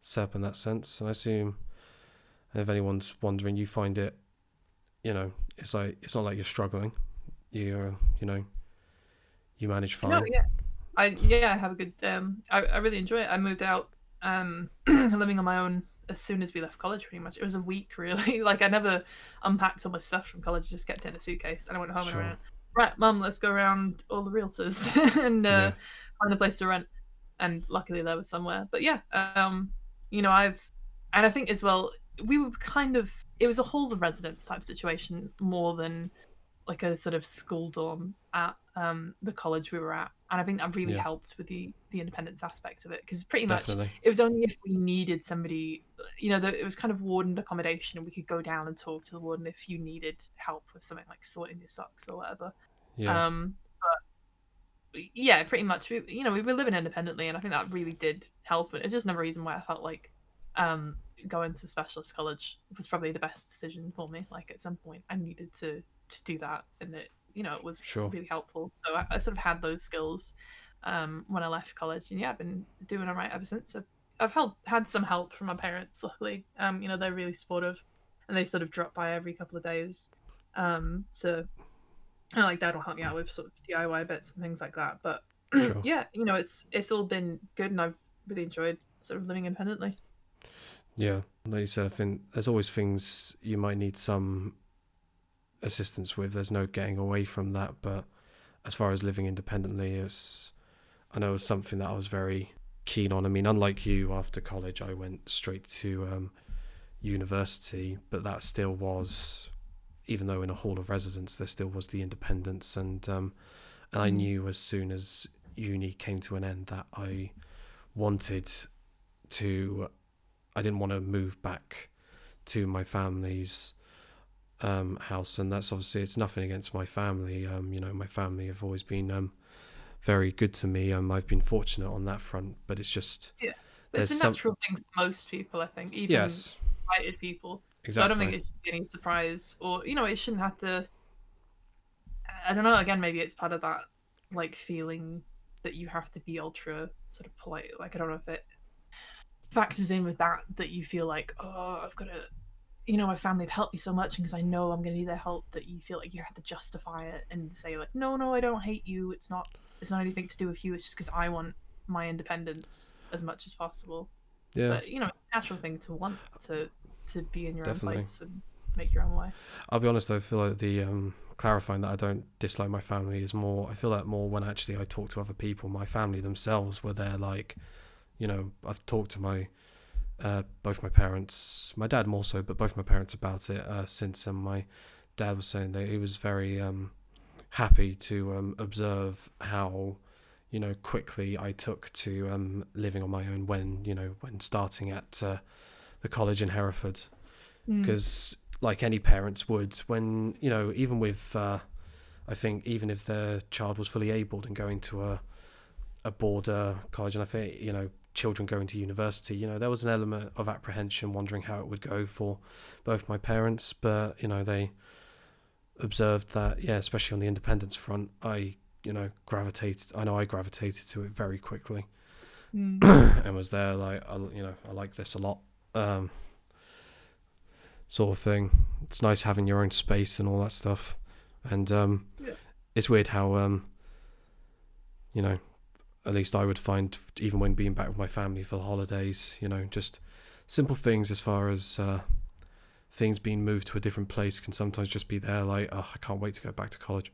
setup in that sense. And I assume if anyone's wondering you find it you know, it's like it's not like you're struggling. You're you know you manage fine. No, yeah, I yeah, I have a good. Um, I, I really enjoy it. I moved out, um, living on my own as soon as we left college. Pretty much, it was a week really. like I never unpacked all my stuff from college. I just kept it in a suitcase, and I went home Sure. and around. Right, mum, let's go around all the realtors and uh, Yeah. find a place to rent. And luckily there was somewhere. But yeah, um, you know, I've and I think as well, we were kind of it was a halls of residence type situation more than like a sort of school dorm at um, the college we were at, and I think that really Yeah. helped with the the independence aspect of it because pretty much Definitely. it was only if we needed somebody, you know, the, it was kind of warden accommodation, and we could go down and talk to the warden if you needed help with something like sorting your socks or whatever. Yeah. Um, but yeah, pretty much, we, you know, we were living independently, and I think that really did help. And it's just another reason why I felt like um, going to specialist college was probably the best decision for me. Like at some point, I needed to to do that, and it, you know, it was Sure. really helpful. So I, I sort of had those skills um, when I left college, and yeah, I've been doing all right ever since. I've, I've held, had some help from my parents, luckily. Um, you know, they're really supportive, and they sort of drop by every couple of days um, to and like dad will help me out with sort of DIY bits and things like that. But Sure. yeah, you know, it's it's all been good, and I've really enjoyed sort of living independently. Yeah, like you said, I think there's always things you might need some assistance with. There's no getting away from that. But as far as living independently, it's I know it's something that I was very keen on. I mean, unlike you, after college, I went straight to um, university, but that still was, even though in a hall of residence, there still was the independence, and um, and I Mm. knew as soon as uni came to an end that I wanted to I didn't want to move back to my family's um, house, and that's obviously it's nothing against my family. Um, you know, my family have always been um, very good to me. Um, I've been fortunate on that front, but it's just But There's it's a some- natural thing for most people, I think. Even yes, sighted people. So I don't think it should be any surprise, or you know, it shouldn't have to. I don't know. Again, maybe it's part of that like feeling that you have to be ultra sort of polite. Like I don't know if it factors in with that that you feel like oh I've got to, you know, my family have helped me so much, and because I know I'm going to need their help, that you feel like you have to justify it and say like no no I don't hate you. It's not it's not anything to do with you. It's just because I want my independence as much as possible. yeah, But you know, it's a natural thing to want to to be in your Definitely. own place and make your own way. I'll be honest. Though I feel like the um, clarifying that I don't dislike my family is more. I feel that more when actually I talk to other people. My family themselves, were they're like, you know, I've talked to my uh, both my parents, my dad more so, but both my parents about it uh, since. And my dad was saying that he was very um, happy to um, observe how, you know, quickly I took to um, living on my own when you know when starting at uh, the college in Hereford Mm. because like any parents would when you know even with uh, i think even if their child was fully abled and going to a a border college and i think you know children going to university you know there was an element of apprehension wondering how it would go for both my parents but you know they observed that yeah especially on the independence front i you know gravitated i know i gravitated to it very quickly Mm. and was there like I, you know I like this a lot um sort of thing it's nice having your own space and all that stuff and um Yeah. it's weird how um you know at least I would find even when being back with my family for the holidays you know just simple things as far as uh things being moved to a different place can sometimes just be there like oh, I can't wait to go back to college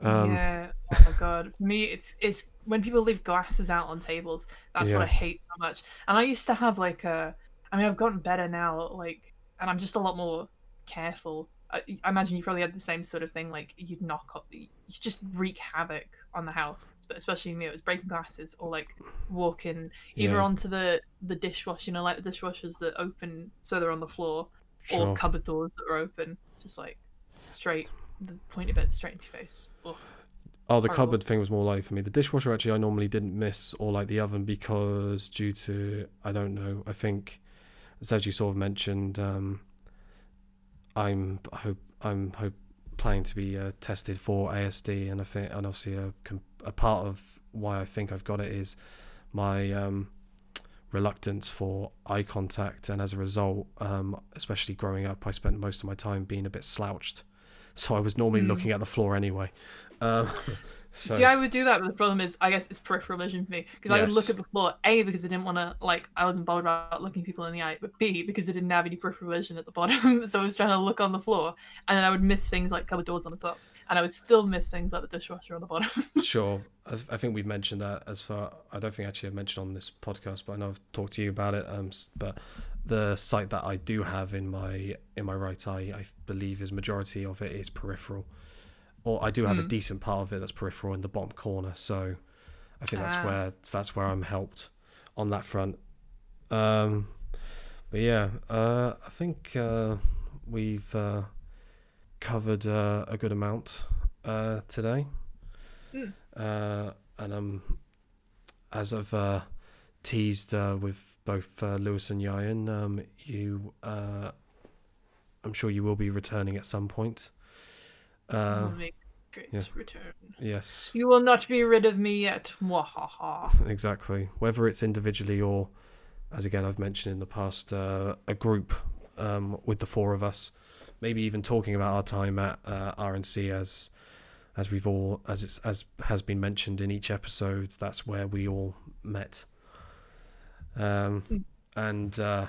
um yeah. Oh my god. Me, it's it's when people leave glasses out on tables. That's what I hate so much. And I used to have like a. I mean, I've gotten better now. Like, and I'm just a lot more careful. I, I imagine you probably had the same sort of thing. Like, you'd knock up, you just wreak havoc on the house. But especially me, it was breaking glasses or like walking either Yeah. onto the the dishwasher, you know, like the dishwashers that open so they're on the floor, sure. or cupboard doors that are open, just like straight the point of it straight into your face. Ugh. Oh, the Horrible. cupboard thing was more like for me. The dishwasher actually I normally didn't miss or like the oven because due to I don't know. I think as you sort of mentioned, um, I'm hope I'm hope planning to be uh, tested for ASD, and I think and obviously a, a part of why I think I've got it is my um, reluctance for eye contact, and as a result, um, especially growing up, I spent most of my time being a bit slouched, so I was normally Mm. looking at the floor anyway. Um, so See, I would do that, but the problem is, I guess it's peripheral vision for me because I would look at the floor. A because I didn't want to like I wasn't bothered about looking people in the eye, but B because I didn't have any peripheral vision at the bottom, so I was trying to look on the floor, and then I would miss things like cupboard doors on the top, and I would still miss things like the dishwasher on the bottom. Sure. I, I think we've mentioned that as far. I don't think actually I've mentioned on this podcast, but I know I've talked to you about it. Um, but the sight that I do have in my in my right eye, I believe, is majority of it is peripheral, or I do have a Mm. decent part of it that's peripheral in the bottom corner. So I think that's Ah. where that's where I'm helped on that front. Um, but yeah, uh, I think uh, we've uh, covered uh, a good amount uh, today. Mm. Uh, and um, as I've uh, teased uh, with both uh, Lewis and Yayan, um, you, uh, I'm sure you will be returning at some point. Uh, Will make great yeah. return. yes, You will not be rid of me yet. Mwahaha. exactly. Whether it's individually or, as again I've mentioned in the past, uh, a group um, with the four of us, maybe even talking about our time at uh, RNC as as we've all as it's as has been mentioned in each episode. That's where we all met, um, Mm. and uh,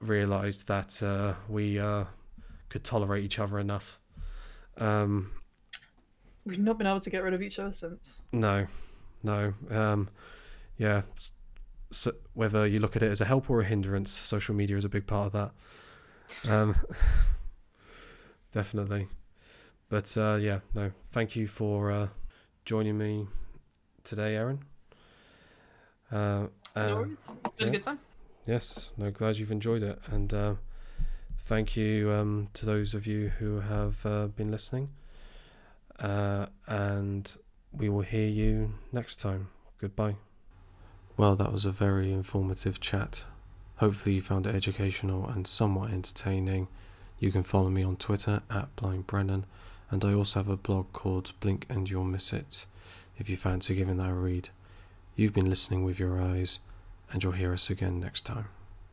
realised that uh, we uh, could tolerate each other enough. Um, We've not been able to get rid of each other since. no, no. Um, yeah. So whether you look at it as a help or a hindrance, social media is a big part of that. Um, definitely. But uh, yeah, no. Thank you for uh, joining me today, Aaron. Uh, No um, worries. It's been yeah. a good time. Yes, no, glad you've enjoyed it, and uh, thank you um, to those of you who have uh, been listening. Uh, and we will hear you next time. Goodbye. Well, that was a very informative chat. Hopefully, you found it educational and somewhat entertaining. You can follow me on Twitter at BlindBrennan, and I also have a blog called Blink and You'll Miss It if you fancy giving that a read. You've been listening with your eyes, and you'll hear us again next time.